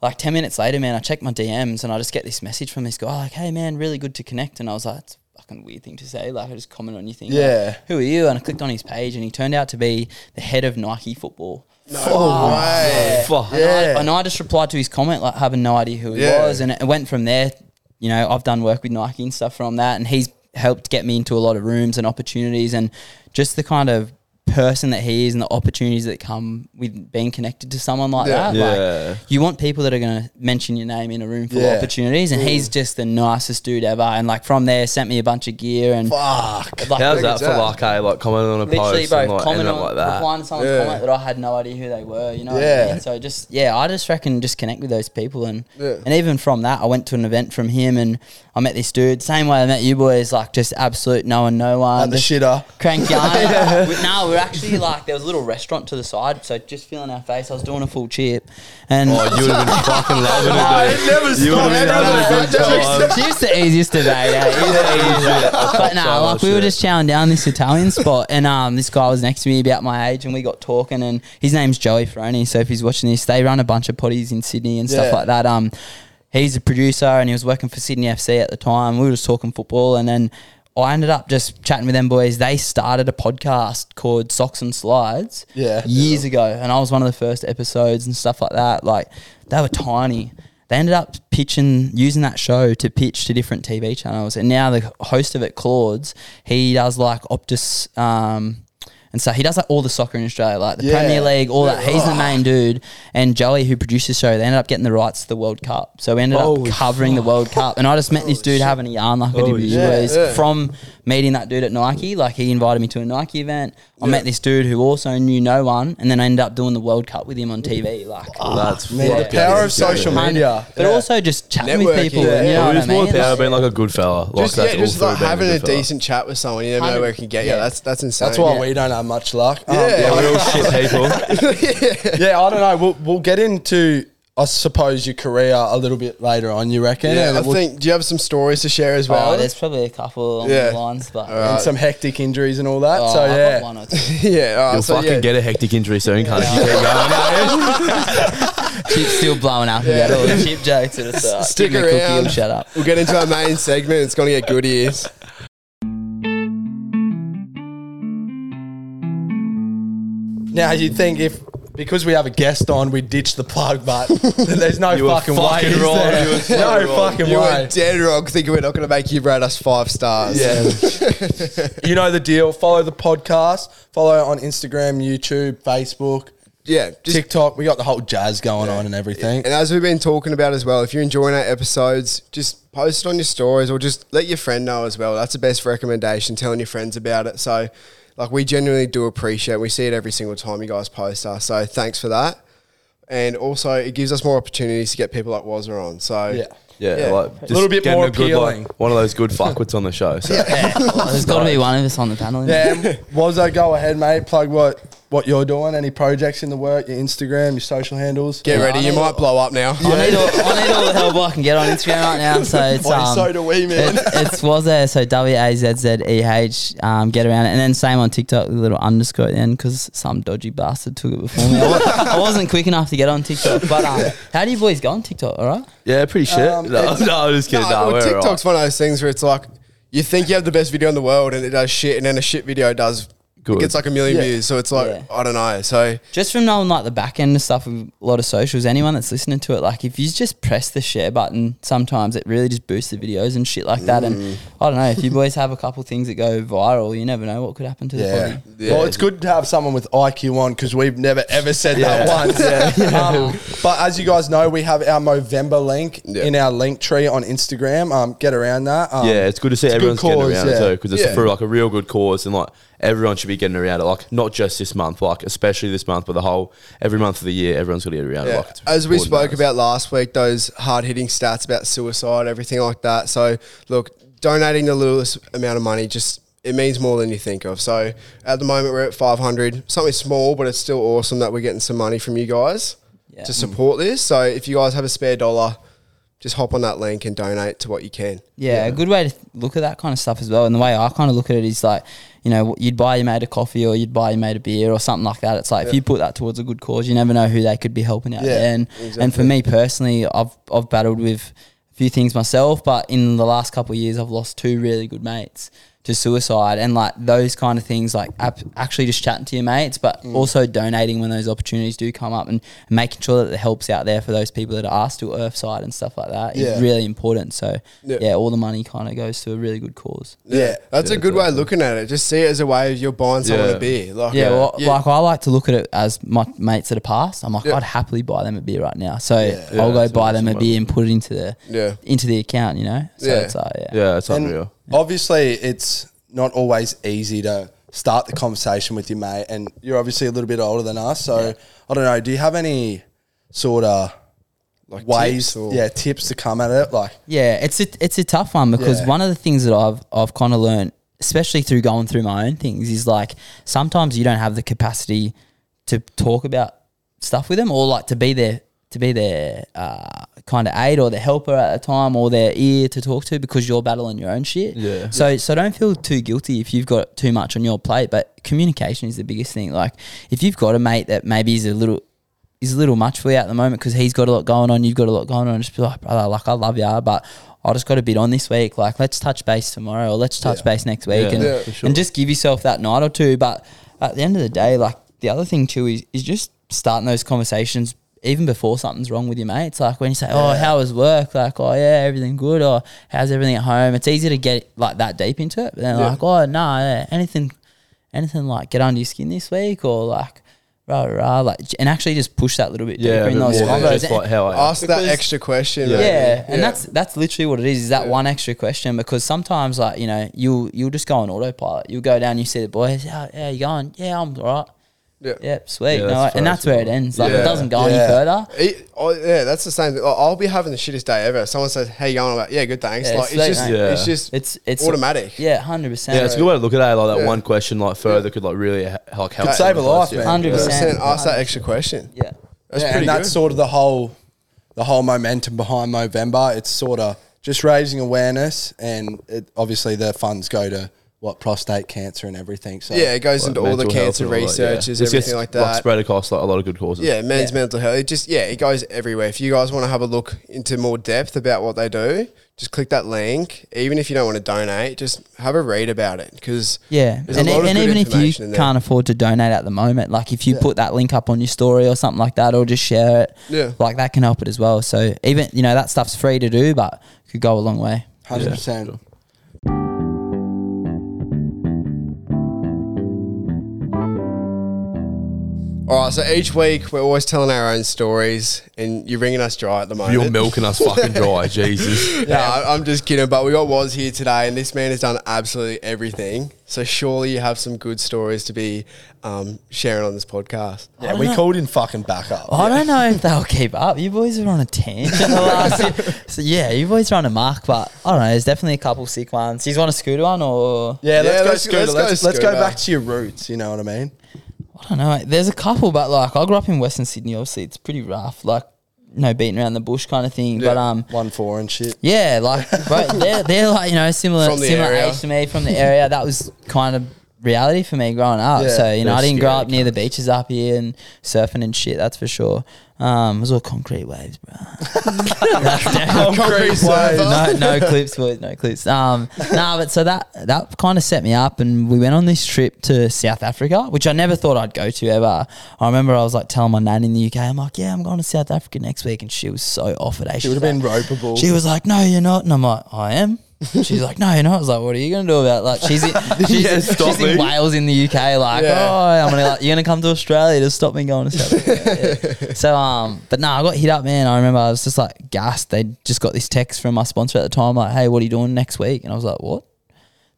like 10 minutes later, man, I checked my DMs and I just get this message from this guy, like, hey, man, really good to connect. And I was like, fucking weird thing to say. Like, I just comment on your thing. like, Yeah. who are you? And I clicked on his page, and he turned out to be the head of Nike football. No way. Fuck. And, Yeah. I, and I just replied to his comment, like having no idea who he Yeah. was, and it went from there. You know, I've done work with Nike and stuff from that, and he's helped get me into a lot of rooms and opportunities, and just the kind of person that he is and the opportunities that come with being connected to someone like Yeah. that. Yeah. Like, you want people that are going to mention your name in a room full Yeah. of opportunities, and he's just the nicest dude ever. And like from there, sent me a bunch of gear and Fuck. like, How's that for that. like, eh, like commenting on a literally, post bro, and like comment ending on, like that? replying to someone's Yeah. comment that I had no idea who they were. You know, what I Yeah. mean? So just yeah, I just reckon just connect with those people, and Yeah. and even from that, I went to an event from him, and I met this dude. Same way I met you boys, like just absolute no one, no one. At the just shitter. Crank yarn. we, no, we're actually like there was a little restaurant to the side, so just feeling our face. I was doing a full chip, and Oh, you would have been fucking loving it, it dude. never You would have been having a good time. She's the easiest to date. eh? Easiest. but no, so like we were just chowing down this Italian spot, and um, this guy was next to me about my age, and we got talking, and his name's Joey Ferroni. So if he's watching this, they run a bunch of potties in Sydney and stuff Yeah. like that. Um, he's a producer, and he was working for Sydney FC at the time. We were just talking football, and then. I ended up just chatting with them boys. They started a podcast called Socks and Slides Yeah. years ago, and I was one of the first episodes and stuff like that. Like they were tiny. They ended up pitching using that show to pitch to different TV channels, and now the host of it, Claudes, he does like Optus um, and so he does like all the soccer in Australia, like the Yeah. Premier League, all that. He's the main dude. And Joey, who produced the show, they ended up getting the rights to the World Cup, so we ended Holy up covering the World Cup. And I just met this dude having a yarn like I did with you. shit. Yeah. From meeting that dude at Nike, like he invited me to a Nike event. I met this dude who also knew no one, and then I ended up doing the World Cup with him on TV. Like, That's Man, fucking the power of scary. social media. but Yeah. also just chatting with people. yeah. and, you know Well, what I it's more mean? power Like- being like a good fella. Like Just, that's yeah, just all like being having a good fella. decent chat with someone. You never know Hundred- where it can get you. yeah. That's that's insane. That's why yeah. we don't have much luck. Um, Yeah. Yeah, we're all shit people. yeah, I don't know. We'll, we'll get into, I suppose, your career a little bit later on. You reckon? Yeah, And I we'll- think. Do you have some stories to share as oh, well? Oh, there's probably a couple along Yeah. the lines, but and some hectic injuries and all that. oh, so I've got yeah, one or two. yeah, all right, You'll so, fucking yeah. get a hectic injury soon, can't you? Keep going. Chip's still blowing up about all the chip jokes at the start. Stick Give me a cookie, around. shut up. We'll get into our main segment. It's going to get good ears. Now you'd think if because we have a guest on, we ditch the plug, but there's no You were fucking, fucking way. is wrong. there? You were so no wrong. fucking You way. were dead wrong thinking we're not going to make you rate us five stars. Yeah. you know the deal. Follow the podcast. Follow on Instagram, YouTube, Facebook, yeah. Just, TikTok. We got the whole jazz going on and everything. and as we've been talking about as well, if you're enjoying our episodes, just post it on your stories or just let your friend know as well. That's the best recommendation, telling your friends about it. So, like, we genuinely do appreciate We see it every single time you guys post us. So, thanks for that. And also, it gives us more opportunities to get people like Wazzeh on. So, Yeah. Yeah, Yeah. like just Little bit more a good, appealing. Like, one of those good fuckwits on the show. So. Well, there's got to be one of us on the panel. Yeah, was go ahead, mate? Plug what what you're doing. Any projects in the work? Your Instagram, your social handles. get Yeah, ready. I You might blow up now. I, need all, I need all the help I can get on Instagram right now. So it's Boy, um, so do we, man. It, it's was there. So W A Z Z E H. Um, get around it, and then same on TikTok, with a little underscore at the end because some dodgy bastard took it before me. I, wa- I wasn't quick enough to get on TikTok. But um, how do you boys go on TikTok? All right. Yeah, pretty shit. Um, no, it's- no, I'm just kidding. No, No, well, we're all TikTok's one of those things where it's like you think you have the best video in the world and it does shit, and then a shit video does Good. it gets like a million Yeah. views. So it's like Yeah. I don't know. So Just from knowing like the back end of stuff with a lot of socials, anyone that's listening to it, like if you just press the share button, sometimes it really just boosts the videos and shit like that. Mm. And I don't know if you boys have a couple things that go viral, you never know what could happen to the Yeah. body. Yeah. Well, it's good to have someone with IQ on because we've never ever said that once. Um, but as you guys know, we have our Movember link Yeah. in our link tree on Instagram. Um, get around that. Um, yeah, it's good to see it's a good everyone's getting cause, around yeah. it too because it's Yeah. for like a real good cause and like everyone should be getting around it. Like not just this month, like especially this month, but the whole every month of the year, everyone's got to get around it. Yeah. Like, it's As we spoke about last week, those hard hitting stats about suicide, everything like that. So, look, donating the littlest amount of money just it means more than you think of. So, at the moment, we're at 500, something small, but it's still awesome that we're getting some money from you guys Yeah. to support this. So, if you guys have a spare dollar, just hop on that link and donate to what you can. Yeah, a good way to look at that kind of stuff as well. And the way I kind of look at it is like, you know, you'd buy your mate a coffee or you'd buy your mate a beer or something like that. It's like if you put that towards a good cause, you never know who they could be helping out Yeah, there. And and for me personally, I've I've battled with a few things myself, but in the last couple of years, I've lost two really good mates to suicide and like those kind of things like ap- actually just chatting to your mates but Mm. also donating when those opportunities do come up and making sure that the help's out there for those people that are still earthside and stuff like that Yeah. really important so Yeah. yeah. all the money kind of goes to a really good cause. Yeah. That's Yeah, a good way of looking at it. Just see it as a way of you're buying someone Yeah. a beer. Like, Yeah, well, yeah. like I like to look at it as my mates that are past. I'm like, Yeah. I'd happily buy them a beer right now. So Yeah, I'll go buy them a beer and put it into the Yeah. into the account. You know, so Yeah. it's like yeah. Yeah, it's And unreal. Obviously, it's not always easy to start the conversation with your mate, and you're obviously a little bit older than us. So I don't know. Do you have any sort of Like ways, tips or- yeah, tips to come at it? Like, Yeah, it's a it's a tough one because Yeah. one of the things that I've I've kind of learned, especially through going through my own things, is like sometimes you don't have the capacity to talk about stuff with them or like to be there to be their uh, kind of aid or the helper at the time or their ear to talk to because you're battling your own shit. Yeah. So so don't feel too guilty if you've got too much on your plate. But communication is the biggest thing. Like if you've got a mate that maybe is a little is a little much for you at the moment because he's got a lot going on, you've got a lot going on. Just be like, brother, like I love you, but I just got a bit on this week. Like let's touch base tomorrow or let's touch Yeah. base next week Yeah, and Yeah. sure. and just give yourself that night or two. But at the end of the day, like the other thing too is is just starting those conversations even before something's wrong with your mates. Like when you say, "Oh, how was work?" Like, "Oh yeah, everything good," or "How's everything at home?" It's easy to get like that deep into it, but then Yeah. like, "Oh no, yeah, anything." anything like get under your skin this week or like rah rah like and actually just push that little bit Yeah, deeper in bit those more combos. just like how I Ask that extra question. Yeah. maybe. yeah, and that's that's literally what it is. Is that one extra question? Because sometimes, like you know, you'll you'll just go on autopilot. You'll go down, you see the boys. Oh, how, how you going? Yeah, I'm alright. Yeah. Yep, sweet. Yeah, no, that's and that's as where it ends. Like Yeah. it doesn't go Yeah. any further. It- oh, yeah, that's the same thing. Like, I'll be having the shittest day ever. Someone says, "Hey, you going?" I'm like, "Yeah, good, thanks." Yeah, like sweet, it's just, mate. Yeah. it's just, It's it's automatic. Yeah, hundred percent. Yeah, it's a good way to look at it. Like that Yeah. one question, like further, could like really ha- like help Could save a life, else, man. Hundred You know what I'm percent. Ask that extra question. Yeah. That's Yeah, pretty and that's good. sort of the whole the whole momentum behind Movember. It's sort of just raising awareness, and it, obviously the funds go to what prostate cancer and everything. So yeah, it goes Like into all the mental health cancer and all that, yeah. researches, It's everything just, like that. spread across like a lot of good causes. Yeah, men's Yeah. mental health. It just yeah, it goes everywhere. If you guys want to have a look into more depth about what they do, just click that link. Even if you don't want to donate, just have a read about it because Yeah, There's a and, lot of and good even if you information in there. can't afford to donate at the moment, like if you put that link up on your story or something like that, or just share it, Yeah. like that can help it as well. So even you know that stuff's free to do, but could go a long way. hundred percent. All right. So each week we're always telling our own stories, and you're ringing us dry at the moment. You're milking us fucking dry, Jesus. Yeah, I- I'm just kidding. But we got Woz here today, and this man has done absolutely everything. So surely you have some good stories to be um, sharing on this podcast. Yeah, we called in fucking backup. I don't know if they'll keep up. You boys are on a tangent the last. so yeah, you boys are on a mark, but I don't know. There's definitely a couple sick ones. You want a scooter one or? Yeah, let's go let's- scooter. let's Let's, go let's, go scooter. back to your roots. You know what I mean? I don't know. There's a couple, but like I grew up in Western Sydney. Obviously, it's pretty rough. Like no beating around the bush kind of thing. But um, One four and shit. Yeah, like bro, they're they're like you know similar similar area. age to me from the area. That was kind of reality for me growing up. Yeah, so you know, I didn't grow scary up near the beaches up here and surfing and shit. That's for sure. Um, it was all concrete waves, bro. Concrete waves. no, no clips, boys, no clips. Um, nah, but so that that kind of set me up, and we went on this trip to South Africa, which I never thought I'd go to ever. I remember I was like telling my nan in the UK, I'm like, yeah, I'm going to South Africa next week, and she was so off it. eh? She would have been ropeable. She was like, "No, you're not," and I'm like, "I am." She's like, "No, you're not." I was like, "What are you gonna do about?" It? Like, she's in, she's, Yeah, stop she's in me. Wales in the UK. Like, Yeah. oh, I'm gonna like, you're gonna come to Australia to stop me going to South Africa. Yeah. So, um, but no, I got hit up, man. I remember I was just like gassed. They just got this text from my sponsor at the time, like, "Hey, what are you doing next week?" And I was like, "What?"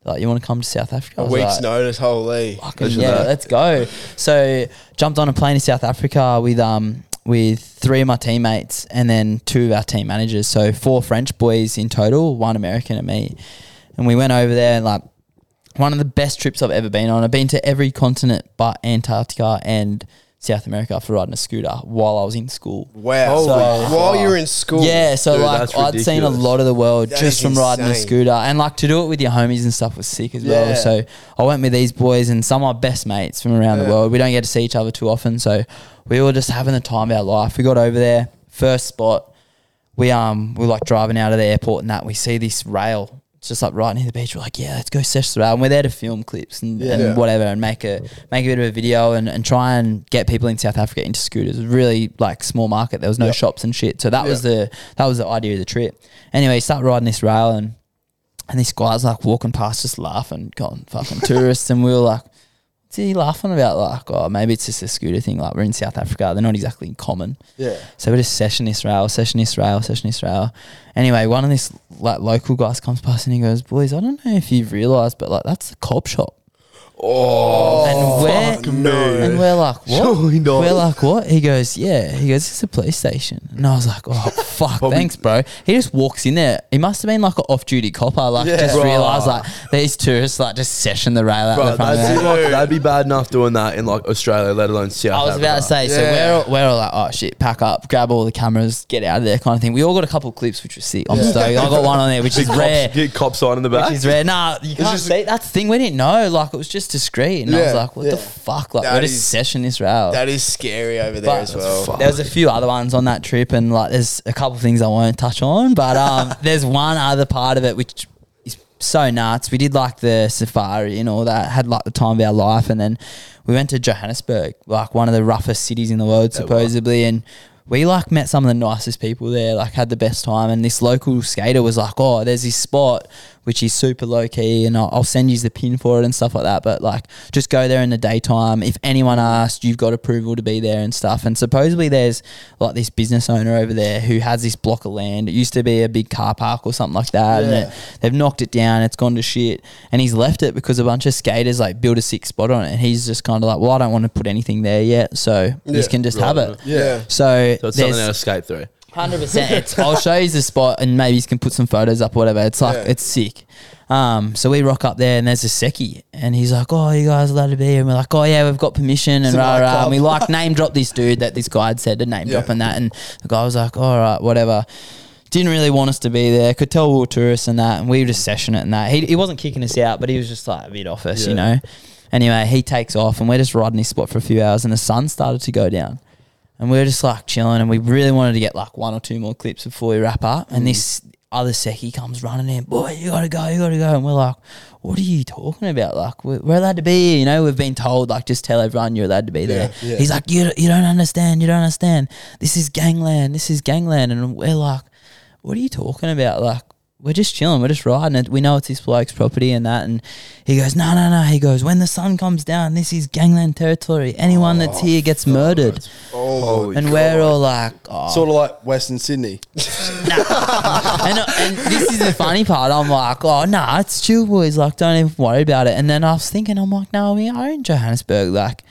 Like, you want to come to South Africa? I A was week's like, notice, holy. Fucking Imagine yeah, that. let's go. So jumped on a plane to South Africa with um with three of my teammates and then two of our team managers. So four French boys in total, one American and me. And we went over there and like one of the best trips I've ever been on. I've been to every continent but Antarctica and South America for riding a scooter while I was in school. Wow. So- While you're in school. Yeah, so Dude, like I'd seen a lot of the world That just is from riding a scooter, and like to do it with your homies and stuff was sick as well. So I went with these boys and some of my best mates from around Yeah. the world. We don't get to see each other too often, so we were just having the time of our life. We got over there, first spot. We um we were like driving out of the airport and that we see this rail. It's just like right near the beach. We're like, yeah, let's go search the rail. And we're there to film clips and, Yeah. and whatever and make a make a bit of a video and, and try and get people in South Africa into scooters. It was really like small market. There was no Yep. shops and shit. So that was the that was the idea of the trip. Anyway, start riding this rail and and this guy's like walking past just laughing, going fucking tourists and we were like, What's he laughing about? Like, oh maybe it's just a scooter thing, like we're in South Africa, they're not exactly common. Yeah. So we're just session this rail, session this rail, session this rail. Anyway, one of these like local guys comes past and he goes, "Boys, I don't know if you've realised, but like that's the cop shop." Oh, and we're fuck no. and we're like, what? Surely not. We're like, what? He goes, yeah. He goes, it's a police station. And I was like, oh fuck, Probably- thanks, bro. He just walks in there. He must have been like an off-duty copper. Like, Yeah. just Bro. realised like these tourists like just session the rail out Bro, the front. of that'd, be like, that'd be bad enough doing that in like Australia, let alone South I was about to Africa. say, so Yeah. we're all, we're all like, oh shit, pack up, grab all the cameras, get out of there, kind of thing. We all got a couple of clips, which was sick. I'm stoked. I got one on there, which is Big rare. get cop sign in the back. Which is rare. Nah, you can't just- see. That's the thing. We didn't know. Like, it was just discreet. And I was like, what yeah. the fuck? Like, That we're just is- session this rail. That is scary over there as well. Fuck. There was a few other ones on that trip, and like, there's a couple things I won't touch on, but um, there's one other part of it which is so nuts. We did like the safari and all that, had like the time of our life, and then we went to Johannesburg, like one of the roughest cities in the world, supposedly, and we like met some of the nicest people there, like had the best time. And this local skater was like, "Oh, there's this spot which is super low key, and I'll, I'll send you the pin for it and stuff like that. But like, just go there in the daytime. If anyone asks, you've got approval to be there and stuff. And supposedly there's like this business owner over there who has this block of land. It used to be a big car park or something like that, and it, they've knocked it down. It's gone to shit, and he's left it because a bunch of skaters like built a sick spot on it, and he's just kind of like, well, I don't want to put anything there yet, so Yeah. you can just have Right. it. Yeah. So, So it's something to escape through. Hundred percent. I'll show you the spot, and maybe you can put some photos up, or whatever. It's like Yeah. it's sick. Um, so we rock up there, and there's a secchi, and he's like, "Oh, you guys allowed to be here?" And we're like, "Oh yeah, we've got permission." And It's a rah rah. nightclub. And we like name drop this dude that this guy had said to name drop and that, and the guy was like, "All right, whatever." Didn't really want us to be there. Could tell we were tourists and that, and we were just session it and that. He, he wasn't kicking us out, but he was just like a bit off us, you Yeah. know. Anyway, he takes off, and we're just riding this spot for a few hours, and the sun started to go down and we were just like chilling and we really wanted to get like one or two more clips before we wrap up. And mm. this other secchi comes running in boy you gotta go you gotta go. And we're like what are you talking about? Like we're, we're allowed to be here you know? We've been told like just tell everyone you're allowed to be there. Yeah, yeah. he's like you, you don't understand you don't understand. This is gangland this is gangland. And we're like what are you talking about? Like we're just chilling, we're just riding it. We know it's this bloke's property and that. And he goes, no, no, no. He goes, when the sun comes down, this is gangland territory. Anyone that's oh, here gets murdered. Oh, And we're all like, oh. Sort of like Western Sydney. and, uh, and this is the funny part. I'm like, oh, nah, it's chill, boys. Like, don't even worry about it. And then I was thinking, I'm like, no, we are in Johannesburg. Like,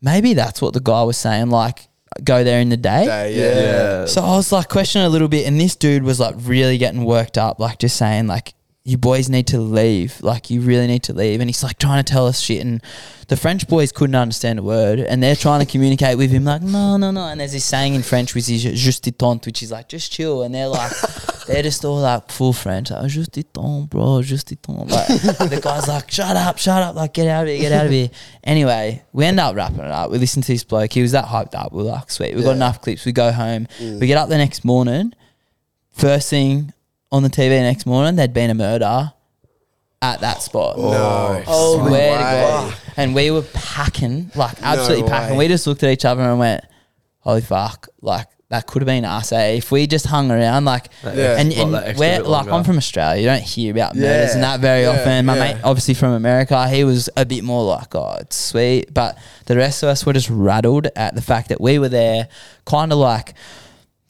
maybe that's what the guy was saying. Like, go there in the day. day, yeah. Yeah. So I was like questioning a little bit, and this dude was like really getting worked up, like just saying like, "You boys need to leave. Like, you really need to leave." And he's like trying to tell us shit, and the French boys couldn't understand a word, and they're trying to communicate with him like, "No, no, no." And there's this saying in French which is "juste tente," which is like just chill, and they're like, they're just all like full French, like "juste tente, bro, juste tente." Like the guy's like, "Shut up, shut up, like get out of here, get out of here." Anyway, we end up wrapping it up. We listen to this bloke. He was that hyped up. We are like, "Sweet, we got Yeah. enough clips." We go home. Mm. We get up the next morning. First thing on the TV the next morning, there'd been a murder at that spot. No. Oh, No where to way. go? And we were packing, like absolutely No packing. way. We just looked at each other and went, "Holy fuck!" Like that could have been us. Eh? If we just hung around, like, Yeah. and, Like and that extra we're bit like, I'm longer. from Australia. You don't hear about murders Yeah. and that very Yeah, often. My yeah. mate, obviously from America, he was a bit more like, "Oh, it's sweet," but the rest of us were just rattled at the fact that we were there, kind of like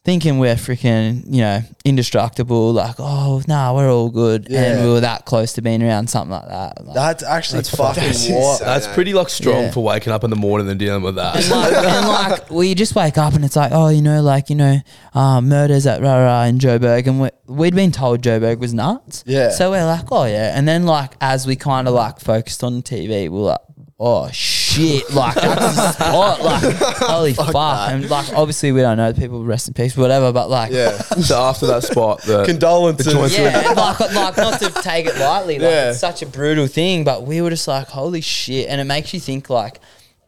thinking we're freaking, you know, indestructible, like, oh, nah, we're all good. Yeah. And we were that close to being around something like that. Like, That's actually That's fucking That's wild. That's pretty like strong Yeah. for waking up in the morning and dealing with that. and like, and like, we just wake up and it's like, oh, you know, like, you know, uh, murders at rah rah in Joburg. And we, we'd been told Joburg was nuts. Yeah. So we're like, oh, yeah. And then, like, as we kind of like focused on the TV, we're like, oh, shit. Like, that's the spot. Like, holy fuck. And like, obviously, we don't know the people, rest in peace, whatever. But like, Yeah. so after that spot, the Condolences. The joints- yeah, like, like not to take it lightly, like Yeah. it's such a brutal thing, but we were just like, holy shit, and it makes you think like,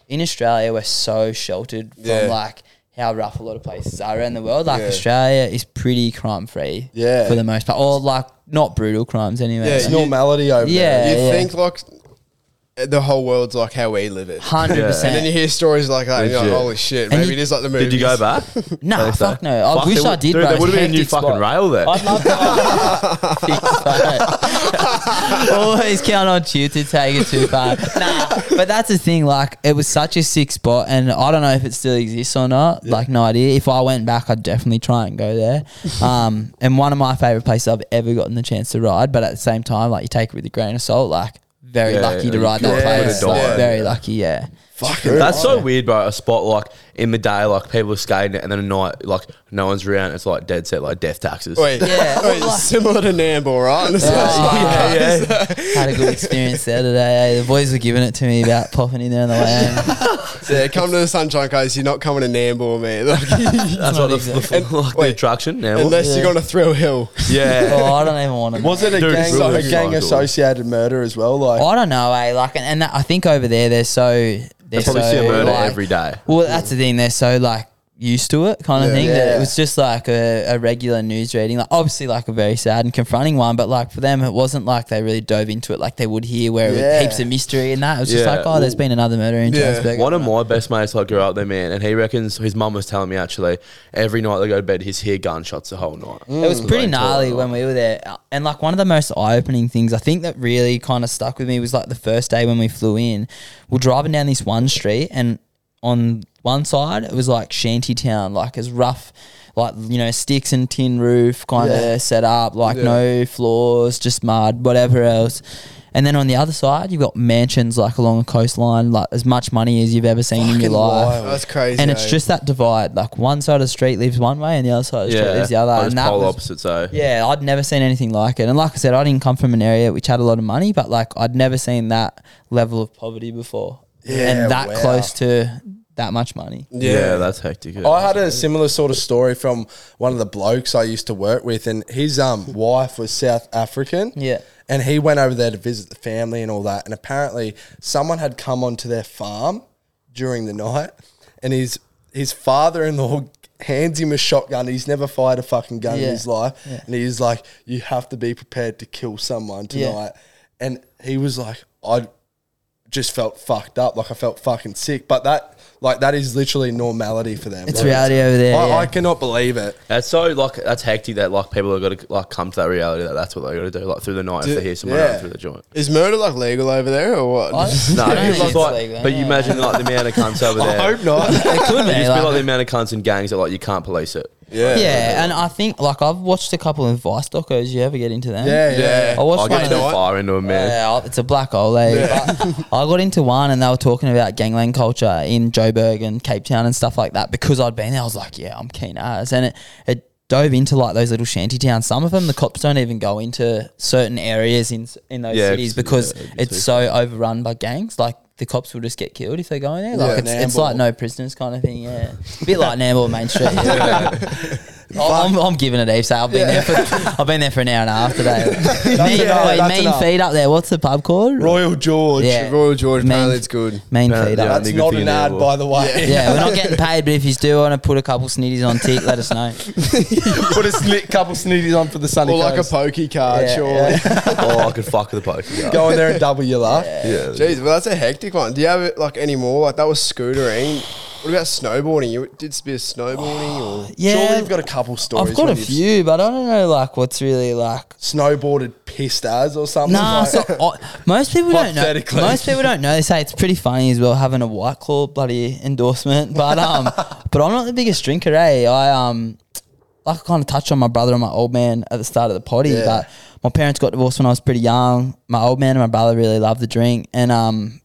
in Australia we're so sheltered from Yeah. like how rough a lot of places are around the world. Like Yeah. Australia is pretty crime free, Yeah. for the most part, or like not brutal crimes anyway. Yeah, It's normality over Yeah. there. You think like the whole world's like how we live it. hundred percent. And then you hear stories like that, and you're like, Legit. holy shit, And maybe you- it is like the movies. did you go back? Nah, They say. fuck no. I Fuck, wish there I would- did, dude, bro. There It's would have been a new hectic fucking spot. rail there. I'd love to. Always count on you to take it too far. Nah, but that's the thing. Like, it was such a sick spot, and I don't know if it still exists or not. Like, no idea. If I went back, I'd definitely try and go there. Um, and one of my favorite places I've ever gotten the chance to ride. But at the same time, like, you take it with a grain of salt. Like, very Yeah, lucky to ride that could place. die. Like, very lucky. Yeah. Fucking That's so weird, bro. A spot like in the day, like people are skating, and then at night, like no one's around. It's like dead set, like death taxes. Wait, Yeah, wait, similar to Nambour, right? And it's Yeah, yeah. Had a good experience there today. eh? The boys were giving it to me about popping in there on the way home. yeah, come to the Sunshine Coast. You're not coming to Nambour, man. Like, That's what the, the, And- like the attraction now. unless Yeah. you're going to Thrill Hill. yeah. Oh, I don't even want to. Was it a Dude, gang, it's really a gang associated murder as well? Like, I don't know, eh? Like, and, and that, I think over there they're so they're They probably so see a murder like- every day. Well, that's the thing. They're so like used to it kind of Yeah. thing. That Yeah. it was just like a, a regular news reading, like obviously like a very sad and confronting one, but like for them it wasn't like they really dove into it like they would here, where it Yeah. was heaps of mystery and that. It was just like, oh, there's been another murder in Yeah. Johannesburg. One of my best mates like grew up there, man, and he reckons his mum was telling me actually every night they go to bed, he's hear gunshots the whole night. It was mm. pretty Like, gnarly when we were there. And like one of the most eye opening things I think that really kind of stuck with me was like the first day when we flew in. We're driving down this one street and on one side it was like shanty town, like as rough like you know, sticks and tin roof kind of Yeah. set up, like Yeah. no floors, just mud, whatever else. And then on the other side, you've got mansions like along the coastline, like as much money as you've ever seen in your Fucking life. wild. That's crazy. And it's eh? just that divide. Like one side of the street lives one way, and the other side of the street lives the other. like and just that polar was, opposites. So yeah, I'd never seen anything like it. And like I said, I didn't come from an area which had a lot of money, but like I'd never seen that level of poverty before. Yeah, and that wow. close to that much money. yeah, that's hectic. I had a similar sort of story from one of the blokes I used to work with, and his um wife was South African. Yeah. and he went over there to visit the family and all that. And apparently, someone had come onto their farm during the night, and his his father-in-law hands him a shotgun. He's never fired a fucking gun Yeah. in his life, Yeah. and he's like, "You have to be prepared to kill someone Yeah. tonight." And he was like, "I." Just felt fucked up, like I felt fucking sick. But that, like, that is literally normality for them. It's Like, reality over there. I, yeah. I cannot believe it. That's so like that's hectic that like people have got to like come to that reality that that's what they got to do like through the night if they hear someone yeah. through the joint. Is murder like legal over there or what? No, I don't it's think it's like- legal, but you imagine like the amount of cunts over there. I hope not. it could be. It just be like- like the amount of cunts and gangs that like you can't police it. Yeah. yeah, and I think like I've watched a couple of Vice docos. You ever get into them? yeah, yeah. Yeah. I watched I one get of too them. far into a man. Yeah, it's a black hole. Eh? But I got into one and they were talking about gangland culture in Joburg and Cape Town and stuff like that. Because I'd been there, I was like, yeah, I'm keen as. And it, it dove into like those little shanty towns. Some of them, the cops don't even go into certain areas in in those Yeah, cities 'cause- because yeah, be it's so overrun by gangs. Like the cops will just get killed if they go in there. Like Yeah, it's, it's Nambour. like no prisoners kind of thing. Yeah, a bit like Nambour Main Street. Yeah. I'm, I'm giving it heaps. I've been there for I've been there for an hour and a half today. mean, enough, wait, that's mean enough. feet up there. What's the pub called? Royal George. Yeah. Royal George, Main- apparently it's good. Mean Yeah, feet yeah. up. That's Good not for an you, ad, Nambour. by the way. Yeah, we're not getting paid, but if you do want to put a couple snitties on tick, let us know. Put a sni- couple snitties on for the sunny Or like a coast. pokey card, Yeah, surely. yeah. oh, I could fuck with the poker. Yeah. Go in there and double your luck. yeah. Jeez, well that's a hectic one. Do you have it like any more? Like that was scootering. What about snowboarding? You did a bit of snowboarding or Surely Yeah, you've got a couple stories. I've got a when you've few, but I don't know like what's really like. Snowboarded pissed as or something. Nah, like- so I, most people don't know. Hypothetically. Most people don't know. They say it's pretty funny as well having a White Claw bloody endorsement, but um, but I'm not the biggest drinker. Eh, I um, like I kind of touched on my brother and my old man at the start of the potty, Yeah. but my parents got divorced when I was pretty young. My old man and my brother really loved the drink, and um,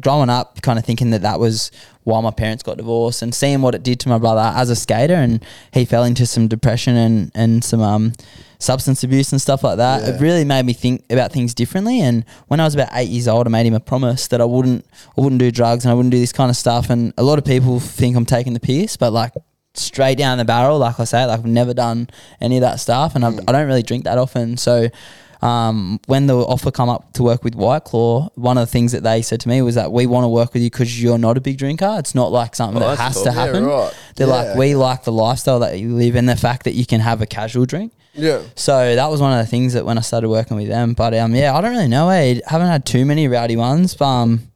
growing up, kind of thinking that that was why my parents got divorced, and seeing what it did to my brother as a skater, and he fell into some depression and and some um substance abuse and stuff like that. Yeah. It really made me think about things differently. And when I was about eight years old, I made him a promise that I wouldn't I wouldn't do drugs and I wouldn't do this kind of stuff. And a lot of people think I'm taking the piss, but like straight down the barrel, like I say, like I've never done any of that stuff, and I, I don't really drink that often. So. Um, when the offer come up to work with White Claw, one of the things that they said to me was that we want to work with you because you're not a big drinker. It's not like something Oh, that has cool. to Yeah, happen. right. They're Yeah, like, we like the lifestyle that you live and the fact that you can have a casual drink. Yeah. So that was one of the things that when I started working with them. But um, yeah, I don't really know. I haven't had too many rowdy ones. But um,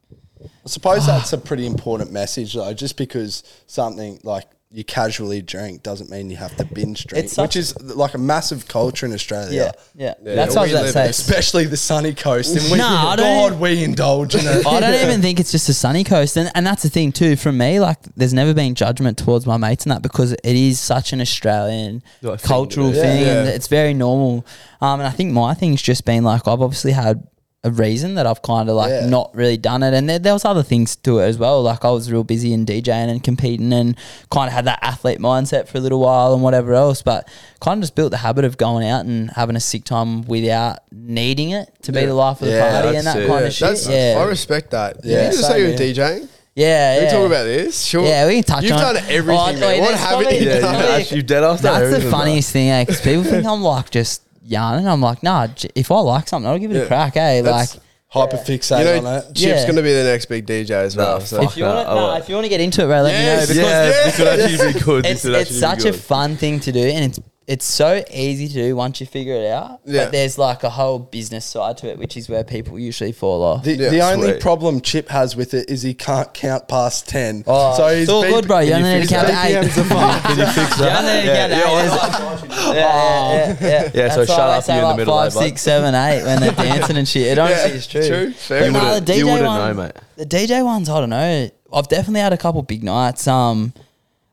I suppose that's a pretty important message, though. Just because something like you casually drink doesn't mean you have to binge drink, It's such- which is like a massive culture in Australia. yeah, Yeah, that's we what I was about to say. Especially the sunny coast. And we, No, I don't- God, we indulge in it. I don't even think it's just a sunny coast, and and that's the thing too. From me, like, there's never been judgment towards my mates and that because it is such an Australian Like, thing cultural to do. thing, Yeah. and Yeah. it's very normal. Um, and I think my thing's just been like I've obviously had a reason that I've kind of like Yeah. not really done it, and there, there was other things to it as well. Like I was real busy in DJing and competing, and kind of had that athlete mindset for a little while and whatever else. But kind of just built the habit of going out and having a sick time without needing it to be the life of the party and that it. kind Yeah, of shit. That's yeah, I respect that. Yeah, Yeah, you just same say you're here. DJing. yeah, Can yeah. we talk about this? Sure. Yeah, we can touch on You've done everything, Oh, man. wait, What that's haven't probably- you Yeah, done? you, actually, you dead off that. That's the everything, funniest thing, eh? Because people think I'm like just yarning. I'm like, nah. j- If I like something, I'll give it Yeah. a crack, eh? Like, That's hyper fixate You know, on it. Chip's Yeah. going to be the next big DJ as well. Nah, so. If you want, to, nah, if you want to get into it, bro, let Yes, me know because yeah, this could actually be good. it's this would it's actually such be a good. fun thing to do, and it's it's so easy to do once you figure it out. Yeah. But there's like a whole business side to it, which is where people usually fall off. The, Yeah, the only sweet. problem Chip has with it is he can't count past 10. Oh, so it's he's all beat- good, bro. You only need to count to eight. BPMs are fine. Can you fix that? only need to Yeah, count yeah, eight. Yeah, yeah, yeah, yeah. Yeah, so That's shut they up, say you in the like middle, Five, eh, bud? six, seven, eight when they're dancing and shit. It honestly is true. True, fair But enough. nah, the DJ You wouldn't one, know, mate. The DJ ones, I don't know. I've definitely had a couple big nights. Um,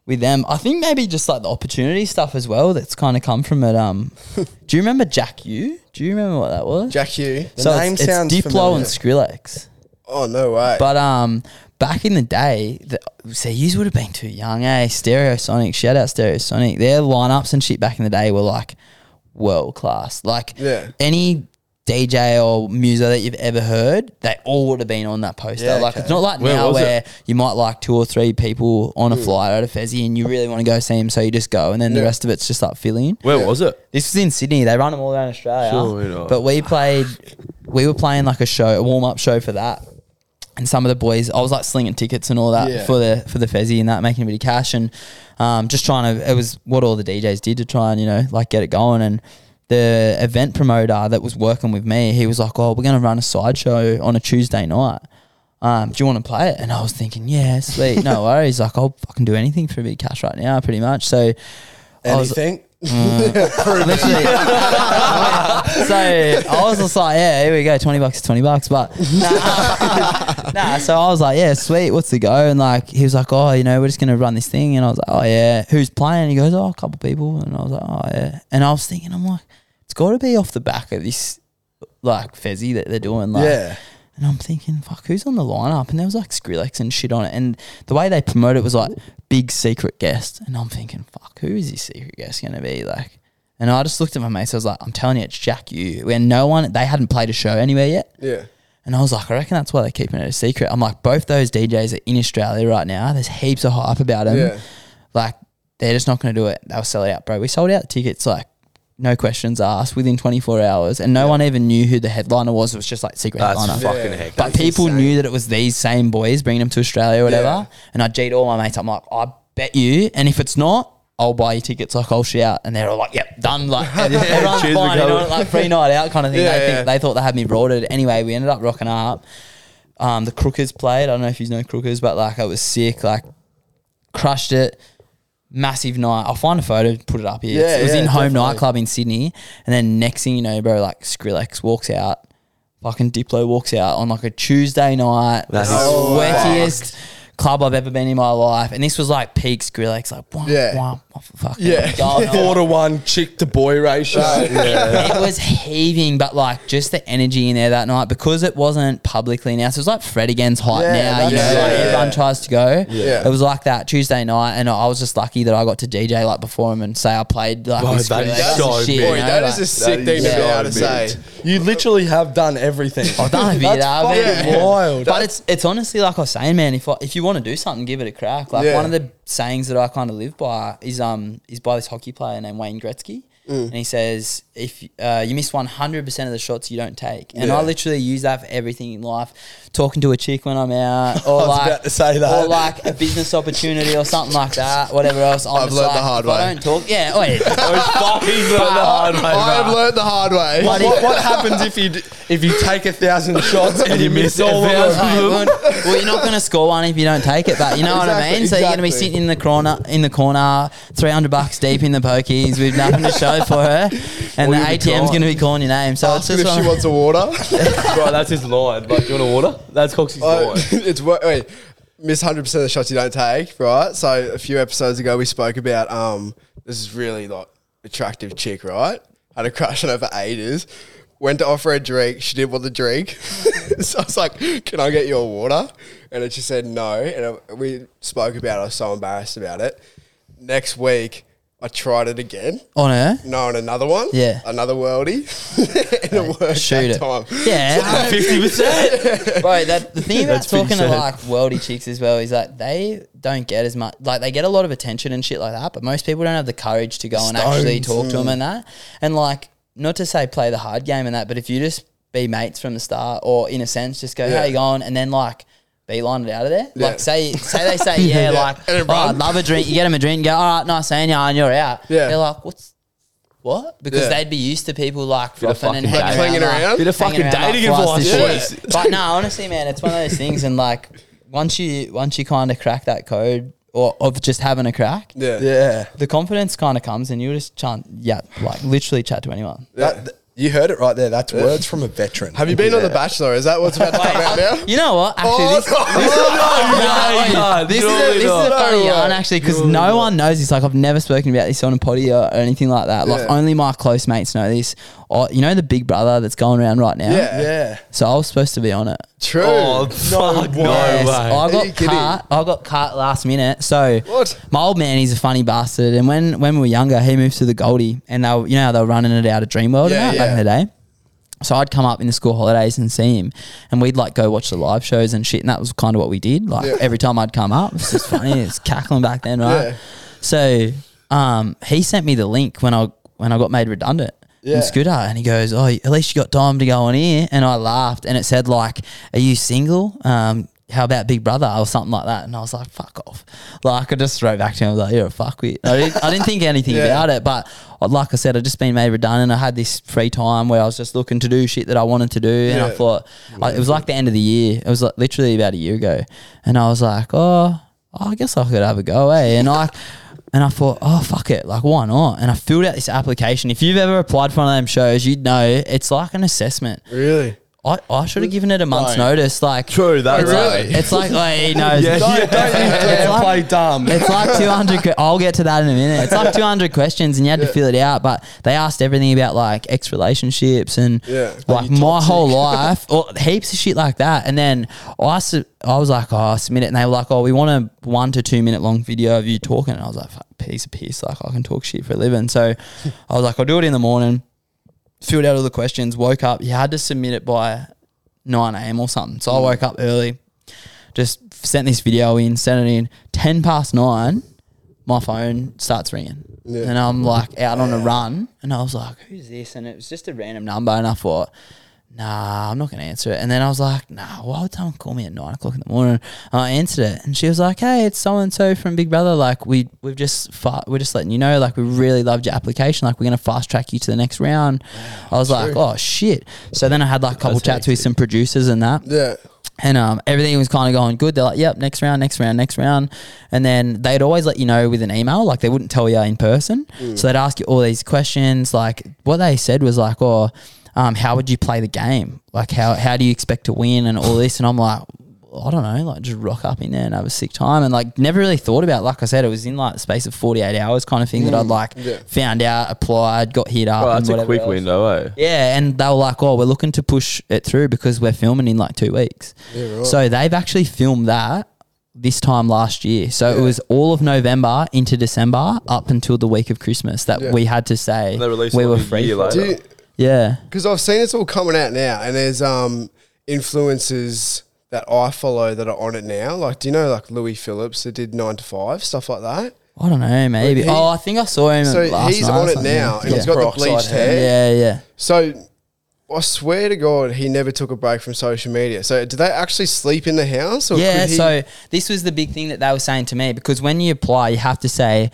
with them, I think maybe just like the opportunity stuff as well. That's kind of come from it. Um, do you remember Jack U? Do you remember what that was? Jack U. The so name it's, it's sounds Diplo familiar. and Skrillex. Oh, no way. But um, back in the day, the, see, you would have been too young, eh? Stereosonic, shout out Stereosonic. Their lineups and shit back in the day were like world class. Like Yeah. any DJ or muso that you've ever heard, they all would have been on that poster. Yeah, like okay. it's not like Where now was it? where you might like two or three people on a flight out of Fezzy and you really want to go see them, so you just go, and then the rest of it's just like filling. Where was it? This was in Sydney. They run them all around Australia. Sure, you know. But we played, we were playing like a show, a warm up show for that. And some of the boys, I was like slinging tickets and all that Yeah. for the for the Fezzy and that, making a bit of cash and um, just trying to. It was what all the DJs did to try and you know like get it going. And the event promoter that was working with me, he was like, "Oh, we're gonna run a sideshow on a Tuesday night. Um, do you want to play it?" And I was thinking, "Yeah, sweet, no worries. Like I'll fucking do anything for a bit of cash right now, pretty much." So. I was- Anything? Literally. so I was just like, yeah, here we go, twenty bucks, twenty bucks. But nah, nah, so I was like, yeah, sweet, what's the go? And like he was like, oh, you know, we're just gonna run this thing. And I was like, oh yeah, who's playing? And he goes, oh, a couple people. And I was like, oh yeah. And I was thinking, I'm like, it's got to be off the back of this like Fezzy that they're doing. Like, Yeah. and I'm thinking, fuck, who's on the lineup? And there was like Skrillex and shit on it. And the way they promote it was like big secret guest. And I'm thinking, fuck, who is this secret guest going to be? Like, and I just looked at my mates. I was like, I'm telling you, it's Jack U. And no one, they hadn't played a show anywhere yet. yeah. And I was like, I reckon that's why they're keeping it a secret. I'm like, both those DJs are in Australia right now. There's heaps of hype about them. Yeah. Like, they're just not going to do it. They'll sell out, bro. We sold out tickets like no questions asked within 24 hours, and no one even knew who the headliner was. It was just like secret That's headliner. fucking Yeah. heck. But That's people insane. knew that it was these same boys bringing them to Australia or whatever. Yeah. And I G'd all my mates. I'm like, I bet you. And if it's not, I'll buy you tickets. Like, I'll shout. And they're all like, yep, done. Like, everyone's cheers, buying, you know, like free night out kind of thing. Yeah, they, yeah. think, they thought they had me broaded. Anyway, we ended up rocking up. Um, the Crookers played. I don't know if you know Crookers, but like, I was sick. Like, crushed it. Massive night. I'll find a photo, put it up here. Yeah, it was yeah, in home definitely. nightclub in Sydney. And then next thing you know, bro, like Skrillex walks out. Fucking Diplo walks out on like a Tuesday night. That's the is sweatiest club I've ever been in my life. And this was like peak Skrillex, like wah, Yeah. wah, wah, fucking Yeah. going on. Four to one chick to boy ratio. It was heaving, but like just the energy in there that night because it wasn't publicly announced. It was like Fred again's hype Yeah, now, you know, that's- like yeah, everyone tries to go. Yeah. It was like that Tuesday night, and I was just lucky that I got to DJ like before him and say I played like Wow, with that is Skrillex and so shit, big. you Boy, know, that like- a sick is thing to be so able to big. say. You literally have done everything. I've done a bit. That's I've fucking been- wild. But it's it's honestly like I was saying, man. If I, if you want to do something, give it a crack. Like Yeah. one of the sayings that I kind of live by is um is by this hockey player named Wayne Gretzky, Mm. and he says if uh, you miss one hundred percent of the shots you don't take, and Yeah. I literally use that for everything in life. Talking to a chick when I'm out, or was like about to say that. or like a business opportunity or something like that. Whatever else, I'm I've just learnt like, the hard if I way. don't talk. Yeah, oh yeah. fucking learned the hard way, I have learned the hard way. what, what, what happens if you d- if you take a thousand shots and, you miss all of them? Hey, well, well, you're not going to score one if you don't take it, but you know what I Exactly, mean. So you're going to be exactly. sitting in the corner, in the corner, three hundred bucks deep in the pokies with nothing to show for her, and the you'll be ATM's crying. going to be calling your name. So Ask it's her just if she one- wants a water. Bro, that's his line. Like, do you want a water? That's Coxie's Oh, line. it's wo- wait, miss hundred percent of the shots you don't take, right? So a few episodes ago, we spoke about um, this is really like attractive chick, right? Had a crush on her for ages. Went to offer her a drink. She didn't want the drink, so I was like, "Can I get you a water?" And then she said no. And I- we spoke about. it. I was so embarrassed about it. Next week, I tried it again. on her. No, and another one. Yeah. another worldie, and it worked Shoot that it. time. Yeah, Fifty percent. bro. That the thing about That's been talking to said. like worldy chicks as well is that they don't get as much. Like they get a lot of attention and shit like that, but most people don't have the courage to go and actually Stones. talk to them mm. and that. And like, not to say play the hard game and that, but if you just be mates from the start, or in a sense, just go, Yeah. "How you going?" and then like. Beeline it out of there. Yeah. Like say say they say yeah, Yeah. like And then oh, run. I'd love a drink. You get them a drink. You go all right, nice seeing you, and you're out. Yeah. They're like, what's what? Because Yeah. they'd be used to people like Bit of frothing and fucking hanging dating. around, Hanging around? Bit of hanging fucking around, dating like, flies advice, and boys. But no, honestly, man, it's one of those things, and like once you once you kind of crack that code or of just having a crack, Yeah. Yeah. the confidence kind of comes, and you just chant, yeah, like literally chat to anyone. That, th- you heard it right there. That's words from a veteran. Have you been on The Bachelor? Is that what's about to come out um, now? You know what? Actually, Oh, this, no. this, no, wait, no, this is a, this is a funny No yarn actually because no one knows this. Like I've never spoken about this on a potty or, or anything like that. Like Yeah. only my close mates know this. Or you know the Big Brother that's going around right now. Yeah. Yeah. So I was supposed to be on it. True. Oh, fuck, no way. I Are you got kidding? cut. I got cut last minute. So What? my old man, he's a funny bastard. And when when we were younger, he moved to the Goldie, and they were, you know how they were running it out of Dreamworld Yeah, and that back in the day. So I'd come up in the school holidays and see him, and we'd like go watch the live shows and shit. And that was kind of what we did. Like Yeah. every time I'd come up, it was just funny. It's cackling back then, right? Yeah. So um, he sent me the link when I when I got made redundant. Yeah. In Scooter, and he goes, "Oh, at least you got time to go on here." And I laughed, and it said like, "Are you single? Um, how about Big Brother or something like that?" And I was like, "Fuck off!" Like I just throw back to him. I was like, "You're a fuckwit." I didn't, I didn't think anything Yeah. about it, but like I said, I'd just been made redundant. I had this free time where I was just looking to do shit that I wanted to do, and I thought I, it was like the end of the year. It was like literally about a year ago, and I was like, "Oh, I guess I could have a go, eh?" And I. And I thought, oh fuck it, like why not? And I filled out this application. If you've ever applied for one of them shows, you'd know it's like an assessment. Really? I, I should have given it a month's Don't. notice. Like True, that's it's right. like it's like oh, he knows. Yeah, Don't, yeah. don't you It's dare like- play dumb. It's like 200. que- I'll get to that in a minute. It's like 200 questions, and you had to fill it out. But they asked everything about like ex relationships and Yeah. like you my toxic? whole life, or heaps of shit like that. And then I, su- I was like, oh, I submit it, and they were like, oh, we want a one to two minute long video of you talking. And I was like, Fuck, piece of piss. Like I can talk shit for a living. So I was like, I'll do it in the morning. Filled out all the questions. Woke up. You had to submit it by 9 a.m. or something. So I Mm. woke up early, just sent this video in, sent it in. 10 past nine, my phone starts ringing. Yeah. And I'm like out on a run. And I was like, who's this? And it was just a random number. And I thought, nah, I'm not going to answer it. And then I was like, nah, why would someone call me at nine o'clock in the morning? And I answered it. And she was like, hey, it's so and so from Big Brother. Like, we, we've just, fa- we're just letting you know, like, we really loved your application. Like, we're going to fast track you to the next round. I was like, oh, shit. So then I had like a couple That's chats with some producers and that. Yeah. And um, everything was kind of going good. They're like, yep, next round, next round, next round. And then they'd always let you know with an email. Like they wouldn't tell you in person. So they'd ask you all these questions. Like what they said was like, oh, um, how would you play the game? Like how, how do you expect to win and all this? And I'm like, I don't know, like just rock up in there and have a sick time. And like never really thought about, it. like I said, it was in like the space of 48 hours kind of thing that I'd like Yeah. found out, applied, got hit up. Well, and that's a quick else. window, eh? Yeah, and they were like, "Oh, we're looking to push it through because we're filming in like two weeks." Yeah, right. So they've actually filmed that this time last year. So it was all of November into December up until the week of Christmas that Yeah. we had to say They released we it were like a free. Year for it. later. Do you, Yeah, because I've seen it's all coming out now, and there's um influences that I follow that are on it now. Like, do you know like Louis Phillips that did nine to five stuff like that? I don't know, maybe. He- oh, I think I saw him. So last he's night on it something, now, yeah. he's got the bleached hair. hair. yeah, yeah. So I swear to God, he never took a break from social media. So did they actually sleep in the house? Or Yeah, could he- so this was the big thing that they were saying to me because when you apply, you have to say,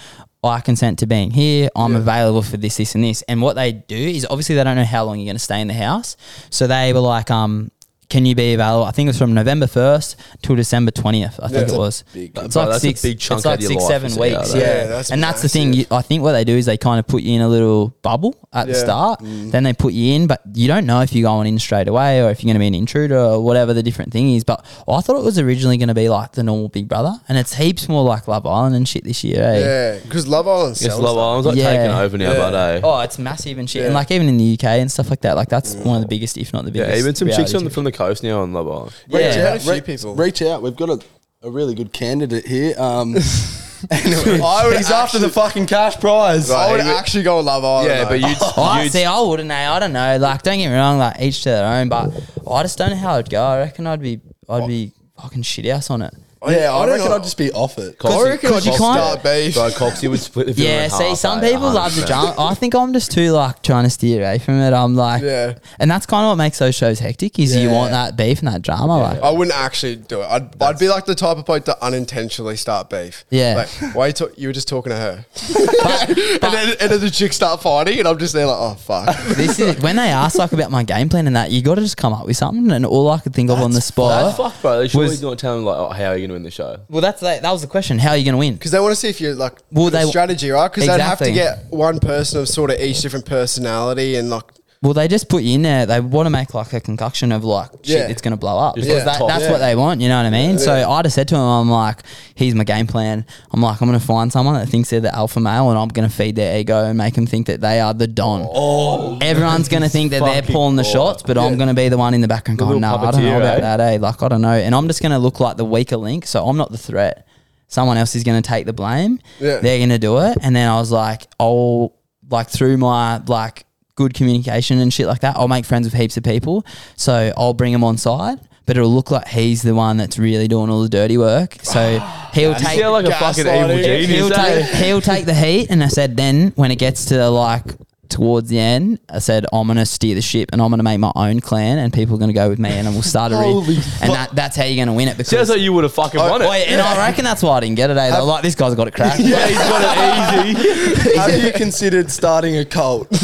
I consent to being here. I'm Yeah. available for this, this, and this. And what they do is obviously they don't know how long you're going to stay in the house. So they were like, um, can you be available? I think it was from November 1st till December 20th. I think Yeah. it was. big- it's Bro, like that's a six, big chunk it's like six, seven to see out weeks. there. Yeah. Yeah, that's and that's the thing. You, I think what they do is they kind of put you in a little bubble at the Yeah. start. Then they put you in, but you don't know if you're going in straight away or if you're going to be an intruder or whatever the different thing is. But I thought it was originally going to be like the normal Big Brother, and it's heaps more like Love Island and shit this year. Eh? yeah, because Love Island Yes, Love. Island's like Yeah. taking over now, Yeah. but eh? Oh, it's massive and shit, and like even in the UK and stuff like that. Like that's one of the biggest, if not the biggest. yeah, even some chicks on the, from the coast now on Love Island. Yeah. reach Yeah, out, a few re- people. reach out. We've got a, a really good candidate here. Um, anyway, he's after the fucking cash prize. I would Right, actually go on Love Island. Yeah, though. but you'd, Oh, I you'd see. I wouldn't. eh? I don't know. Like, don't get me wrong. Like, each to their own. But I just don't know how it'd go. I reckon I'd be, I'd be fucking shit ass on it. Yeah, I, don't reckon. I'd just be off it. I reckon I'd you just can't- start beef. Bro, Coxie would split the video Yeah, in see, half, some eh? people love the 100%. drama. I think I'm just too like trying to steer away from it. I'm like, Yeah. and that's kind of what makes those shows hectic. Is you Yeah. want that beef and that drama, like. I wouldn't actually do it. I'd, I'd be like the type of bloke to unintentionally start beef. Yeah. Like, why you, talk, you were just talking to her. and, then, and then the chicks start fighting, and I'm just there like, oh, fuck. this is when they ask like about my game plan and that you got to just come up with something. And all I could think of on the spot. That's fuck, bro. They surely Was- don't tell them like, oh, how are you gonna win the show? well, that's that, that was the question. How are you going to win? Because they want to see if you're like Well, the they- strategy, right? Because they'd have to Exactly. get one person of sort of each different personality and like, Well, they just put you in there. They want to make like a concoction of like shit Yeah. that's going to blow up Just because like that, top. that's what they want. You know what I mean? So I just said to him, I'm like, here's my game plan. I'm like, I'm going to find someone that thinks they're the alpha male, and I'm going to feed their ego and make them think that they are the don. Oh, Everyone's going to think that they're fucking pulling the God. shots, but I'm going to be the one in the background going, little no, I don't know puppeteer, about eh? that, eh? Like, I don't know. And I'm just going to look like the weaker link. So I'm not the threat. Someone else is going to take the blame. Yeah. They're going to do it. And then I was like, I'll, like, through my, like, good communication and shit like that, I'll make friends with heaps of people. So I'll bring him on side. But it'll look like he's the one that's really doing all the dirty work. So he'll You take like a fucking evil genius. he'll eh? take he'll take the heat. And I said then when it gets to like towards the end, I said I'm gonna steer the ship and I'm gonna make my own clan and people are gonna go with me and we'll start a Holy re- and that, that's how you're gonna win it because. Sounds like you would have fucking won it. Wait, and I reckon that's why I didn't get it. Eh? They're like this guy's got it cracked. yeah, he's got it easy. Have you considered starting a cult?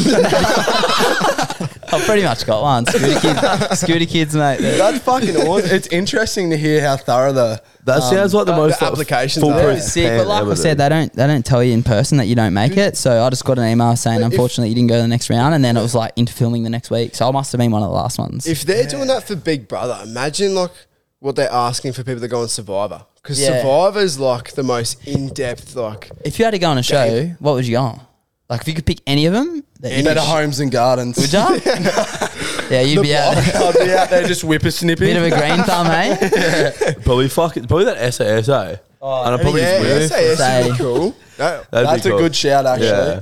I've pretty much got one. Scooter kids, scooter kids, mate. That's fucking awesome. It's interesting to hear how thorough the That um, sounds like the most the like, applications are. Yeah. Sick, but like I said, they don't they don't tell you in person that you don't make it. So I just got an email saying If- unfortunately you didn't go to the next round, and then it was like into filming the next week. So I must have been one of the last ones. if they're doing that for Big Brother, imagine like what they're asking for people to go on Survivor. Because Yeah. Survivor's like the most in depth, like, If you had to go on a show, what would you go on? Like if you could pick any of them, that you better homes and gardens. would you? yeah, you'd be out. I'd be out there just whippersnipping. Bit of a green thumb, eh? Probably fuck it. Probably that SASA. Oh, and I probably yeah, just SAS Say. would be cool. That, That'd be That's a cool. good shout, actually. Yeah.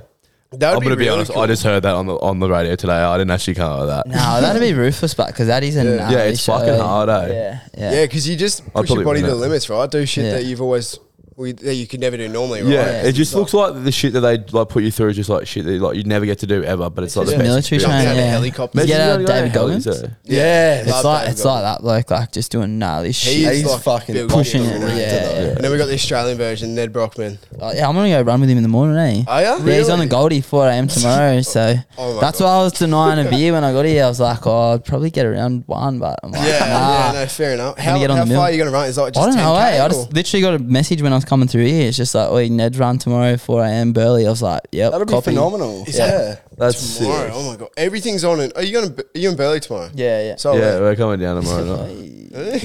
that would I'm gonna be really honest. cool. I just heard that on the on the radio today. I didn't actually come up with that. No, that'd be ruthless, but because that is a Yeah. gnarly Yeah, it's show. fucking hard, eh? Yeah, yeah. Yeah, because you just push probably your body to win the it. limits, right? Do shit Yeah. that you've always we, that you could never do normally, right? Yeah, Yeah. it just looks like the shit that they like put you through is just like shit that like you'd never get to do ever. But it's, like the Just best military experience. Jumping out training. of Yeah. helicopters. You get out you gotta David go Goggins. hell, is? Yeah, It's Love like David it's like that bloke, like just doing gnarly shit. He's like fucking built pushing it, actor, yeah, though. yeah. And then we got the Australian version, Nedd Brockmann. Oh, yeah, I'm gonna go run with him in the morning, eh? Are ya? Yeah, he's on the Goldie 4 a.m. tomorrow, so Oh my that's God. why I was denying a beer when I got here. I was like, oh, I'd probably get around one, but I'm like, Yeah, nah. yeah, no, fair enough. How, get on how the far mill. are you going to run? Is that just I don't know, 10K eh? I or- just literally got a message when I was coming through here. It's just like, oh, Nedd's run tomorrow, 4 a.m. Burleigh. I was like, yep, That'll be phenomenal. Is yeah. that- That's tomorrow. sick. Oh my god, everything's on. In, are you going to? Are you in Burleigh tomorrow? Yeah, yeah. So Yeah, we're coming down tomorrow night. what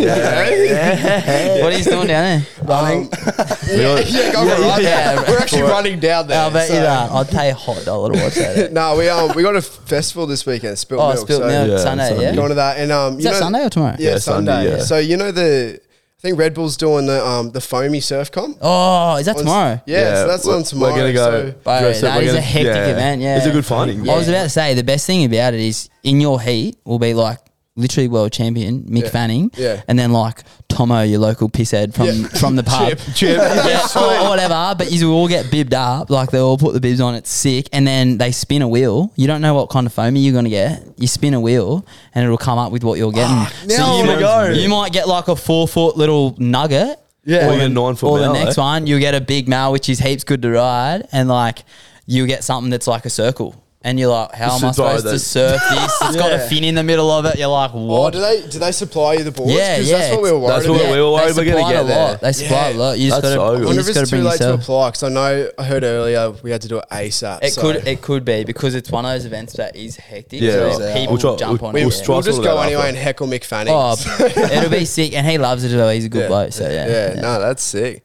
are you doing down there? Running. yeah, yeah, go for it. yeah. We're actually running down there. I'll bet you so- that. I'd pay a hot dollar to watch that. no, we um we got a festival this weekend. Spilt Oh, milk. spilt so milk Yeah, Sunday, Sunday. yeah? Going to that and um Is you that know, Sunday or tomorrow? Yeah, Yeah, Sunday. Sunday, yeah. So you know the I think Red Bull's doing the um the foamy surf comp. Oh, is that On- tomorrow? Yeah, so that's we're- on tomorrow. We're gonna go. so- Bro, dress up, that we're is a gonna- hectic event, yeah. it's a good finding. I was about to say the best thing about it is in your heat will be like literally world champion Mick Yeah. Fanning, Yeah. and then like Tomo, your local pisshead from Yeah. from the pub, Chip. Chip. yeah, or, or whatever. But you will all get bibbed up, like they all put the bibs on. It's sick, and then they spin a wheel. You don't know what kind of foamy you're gonna get. You spin a wheel, and it'll come up with what you're getting. now I you, wanna go. you might get like a four foot little nugget. Yeah. Or Or, the nine foot or the mal, next eh? one, you'll get a big mal, which is heaps good to ride, and like you get something that's like a circle. And you're like, how am I This is right, supposed to surf this? It's got a Yeah. fin in the middle of it. You're like, Oh, what? do they do they supply you the boards? Yeah, 'Cause yeah, That's what we were worried that's what about. we were worried they we're gonna supply get a lot. there. They supply Yeah. a lot. You just That's got so to, good. I you wonder if just it's got to too bring late to yourself. apply because I know I heard earlier we had to do it ASAP. It so could it could be because it's one of those events that is hectic. Yeah, so right. people We'll try- jump we'll- on we, it. we'll yeah. struggle we'll just go anyway and heckle Mick Fanning. Oh, it'll be sick, and he loves it as well. He's a good Yeah. bloke. So yeah, yeah, no, that's sick.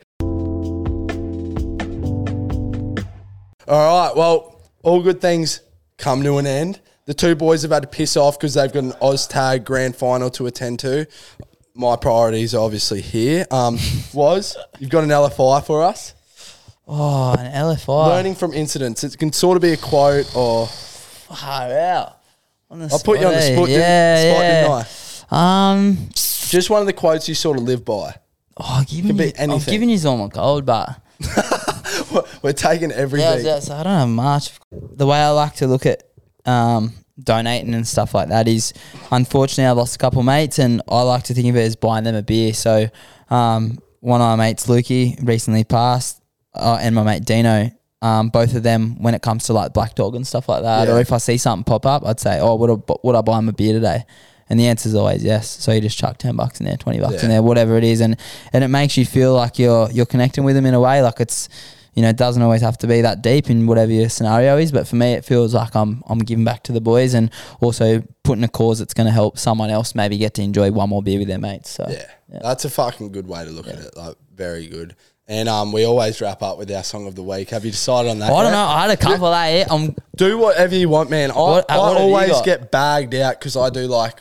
All right. Well, all good things come to an end. The two boys have had to piss off because they've got an OzTag grand final to attend to. My priorities are obviously here. Um, was you've got an LFI for us? Oh, an LFI. Learning from incidents. It can sort of be a quote or Far out. On the I'll put you on the eh? spot. Yeah, spot yeah. didn't I? Um, Just one of the quotes you sort of live by. Oh, I've given Could be you, I've anything. given you all my gold, but We're taking yeah, everything. yeah, so I don't have much. The way I like to look at um, donating and stuff like that is, unfortunately, I've lost a couple mates, and I like to think of it as buying them a beer. So, um, one of my mates, Lukey, recently passed, uh, and my mate Dino. Um, both of them, when it comes to like Black Dog and stuff like that, Yeah. or if I see something pop up, I'd say, "Oh, would I, would I buy him a beer today?" And the answer is always yes. So you just chuck ten bucks in there, twenty bucks in Yeah. there, whatever it is, and and it makes you feel like you're you're connecting with them in a way. Like it's, you know, it doesn't always have to be that deep in whatever your scenario is. But for me, it feels like I'm I'm giving back to the boys and also putting a cause that's going to help someone else maybe get to enjoy one more beer with their mates. So Yeah, that's a fucking good way to look at it. Like, very good. And um, we always wrap up with our song of the week. Have you decided on that? I don't yet? know. I had a couple of that. I'm Do whatever you want, man. I, What- I what always get bagged out because I do like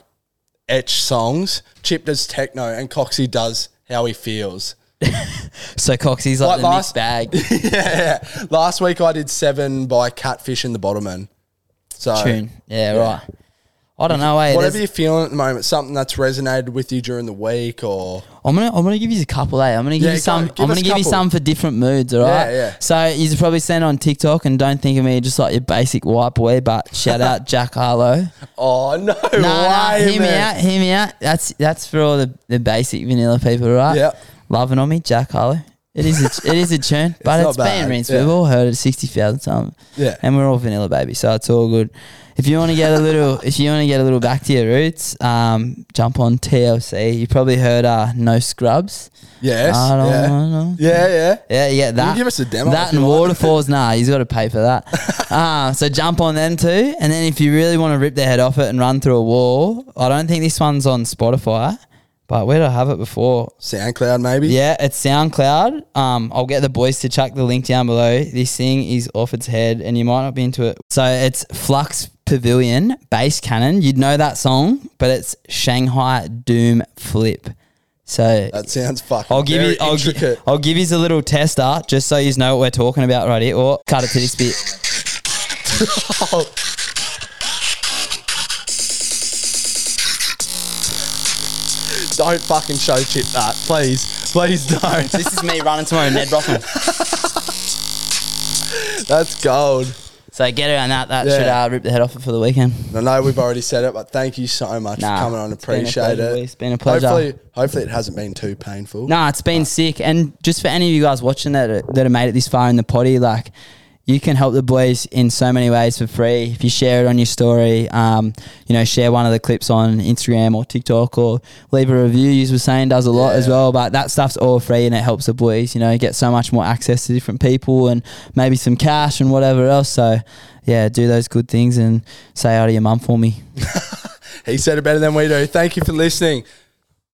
etch songs. Chip does techno, and Coxie does how he feels. so Coxie's like, Like the last- mixed bag yeah, yeah. Last week I did seven by Catfish and the Bottlemen. So tune. Yeah, right. I don't know. Hey, whatever there's- you're feeling at the moment, something that's resonated with you during the week, or I'm gonna I'm gonna give you a couple. Eh? I'm gonna give Yeah, you go- some. give I'm us gonna a give you couple. some for different moods. All right. Yeah, yeah. So you probably seen on TikTok and don't think of me just like your basic white boy, but shout out Jack Harlow. oh no, No, no, way, hear me man. out. Hear me out. That's that's for all the, the basic vanilla people, right? Yep. Loving on me, Jack Harlow. It is a, it is a tune, but not it's been rinsed. yeah. We've all heard it sixty thousand times. Yeah. and we're all vanilla baby, so it's all good. If you want to get a little, if you want to get a little back to your roots, um, jump on TLC. You probably heard uh, No Scrubs. Yes, I don't yeah. know. yeah, yeah. Yeah, get that. give us a demo That and waterfalls. Nah, he's got to pay for that. uh, so jump on them too, and then if you really want to rip their head off it and run through a wall, I don't think this one's on Spotify, but where did I have it before? SoundCloud maybe. Yeah, it's SoundCloud. Um, I'll get the boys to chuck the link down below. This thing is off its head, and you might not be into it. So it's Flux Pavilion Bass Cannon. You'd know that song, but it's Shanghai Doom Flip. So that sounds fucking. I'll give you. I'll, gi-. I'll give you a little tester just so you know what we're talking about right here. Or cut it to this bit. don't fucking show Chip that, please, please don't. This is me running to my own Nedd Brockmann. That's gold. So get around that. That Yeah. should uh, rip the head off it for the weekend. I know we've already said it, but thank you so much Nah, for coming on. it's been a Appreciate it. It's been a pleasure. Hopefully, hopefully it hasn't been too painful. No, it's been sick. And just for any of you guys watching that that have made it this far in the potty, like you can help the boys in so many ways for free. If you share it on your story, um, you know, share one of the clips on Instagram or TikTok or leave a review. You were saying does a lot as well, but that stuff's all free and it helps the boys, you know, get so much more access to different people and maybe some cash and whatever else. So yeah, do those good things and say hi to your mum for me. He said it better than we do. Thank you for listening.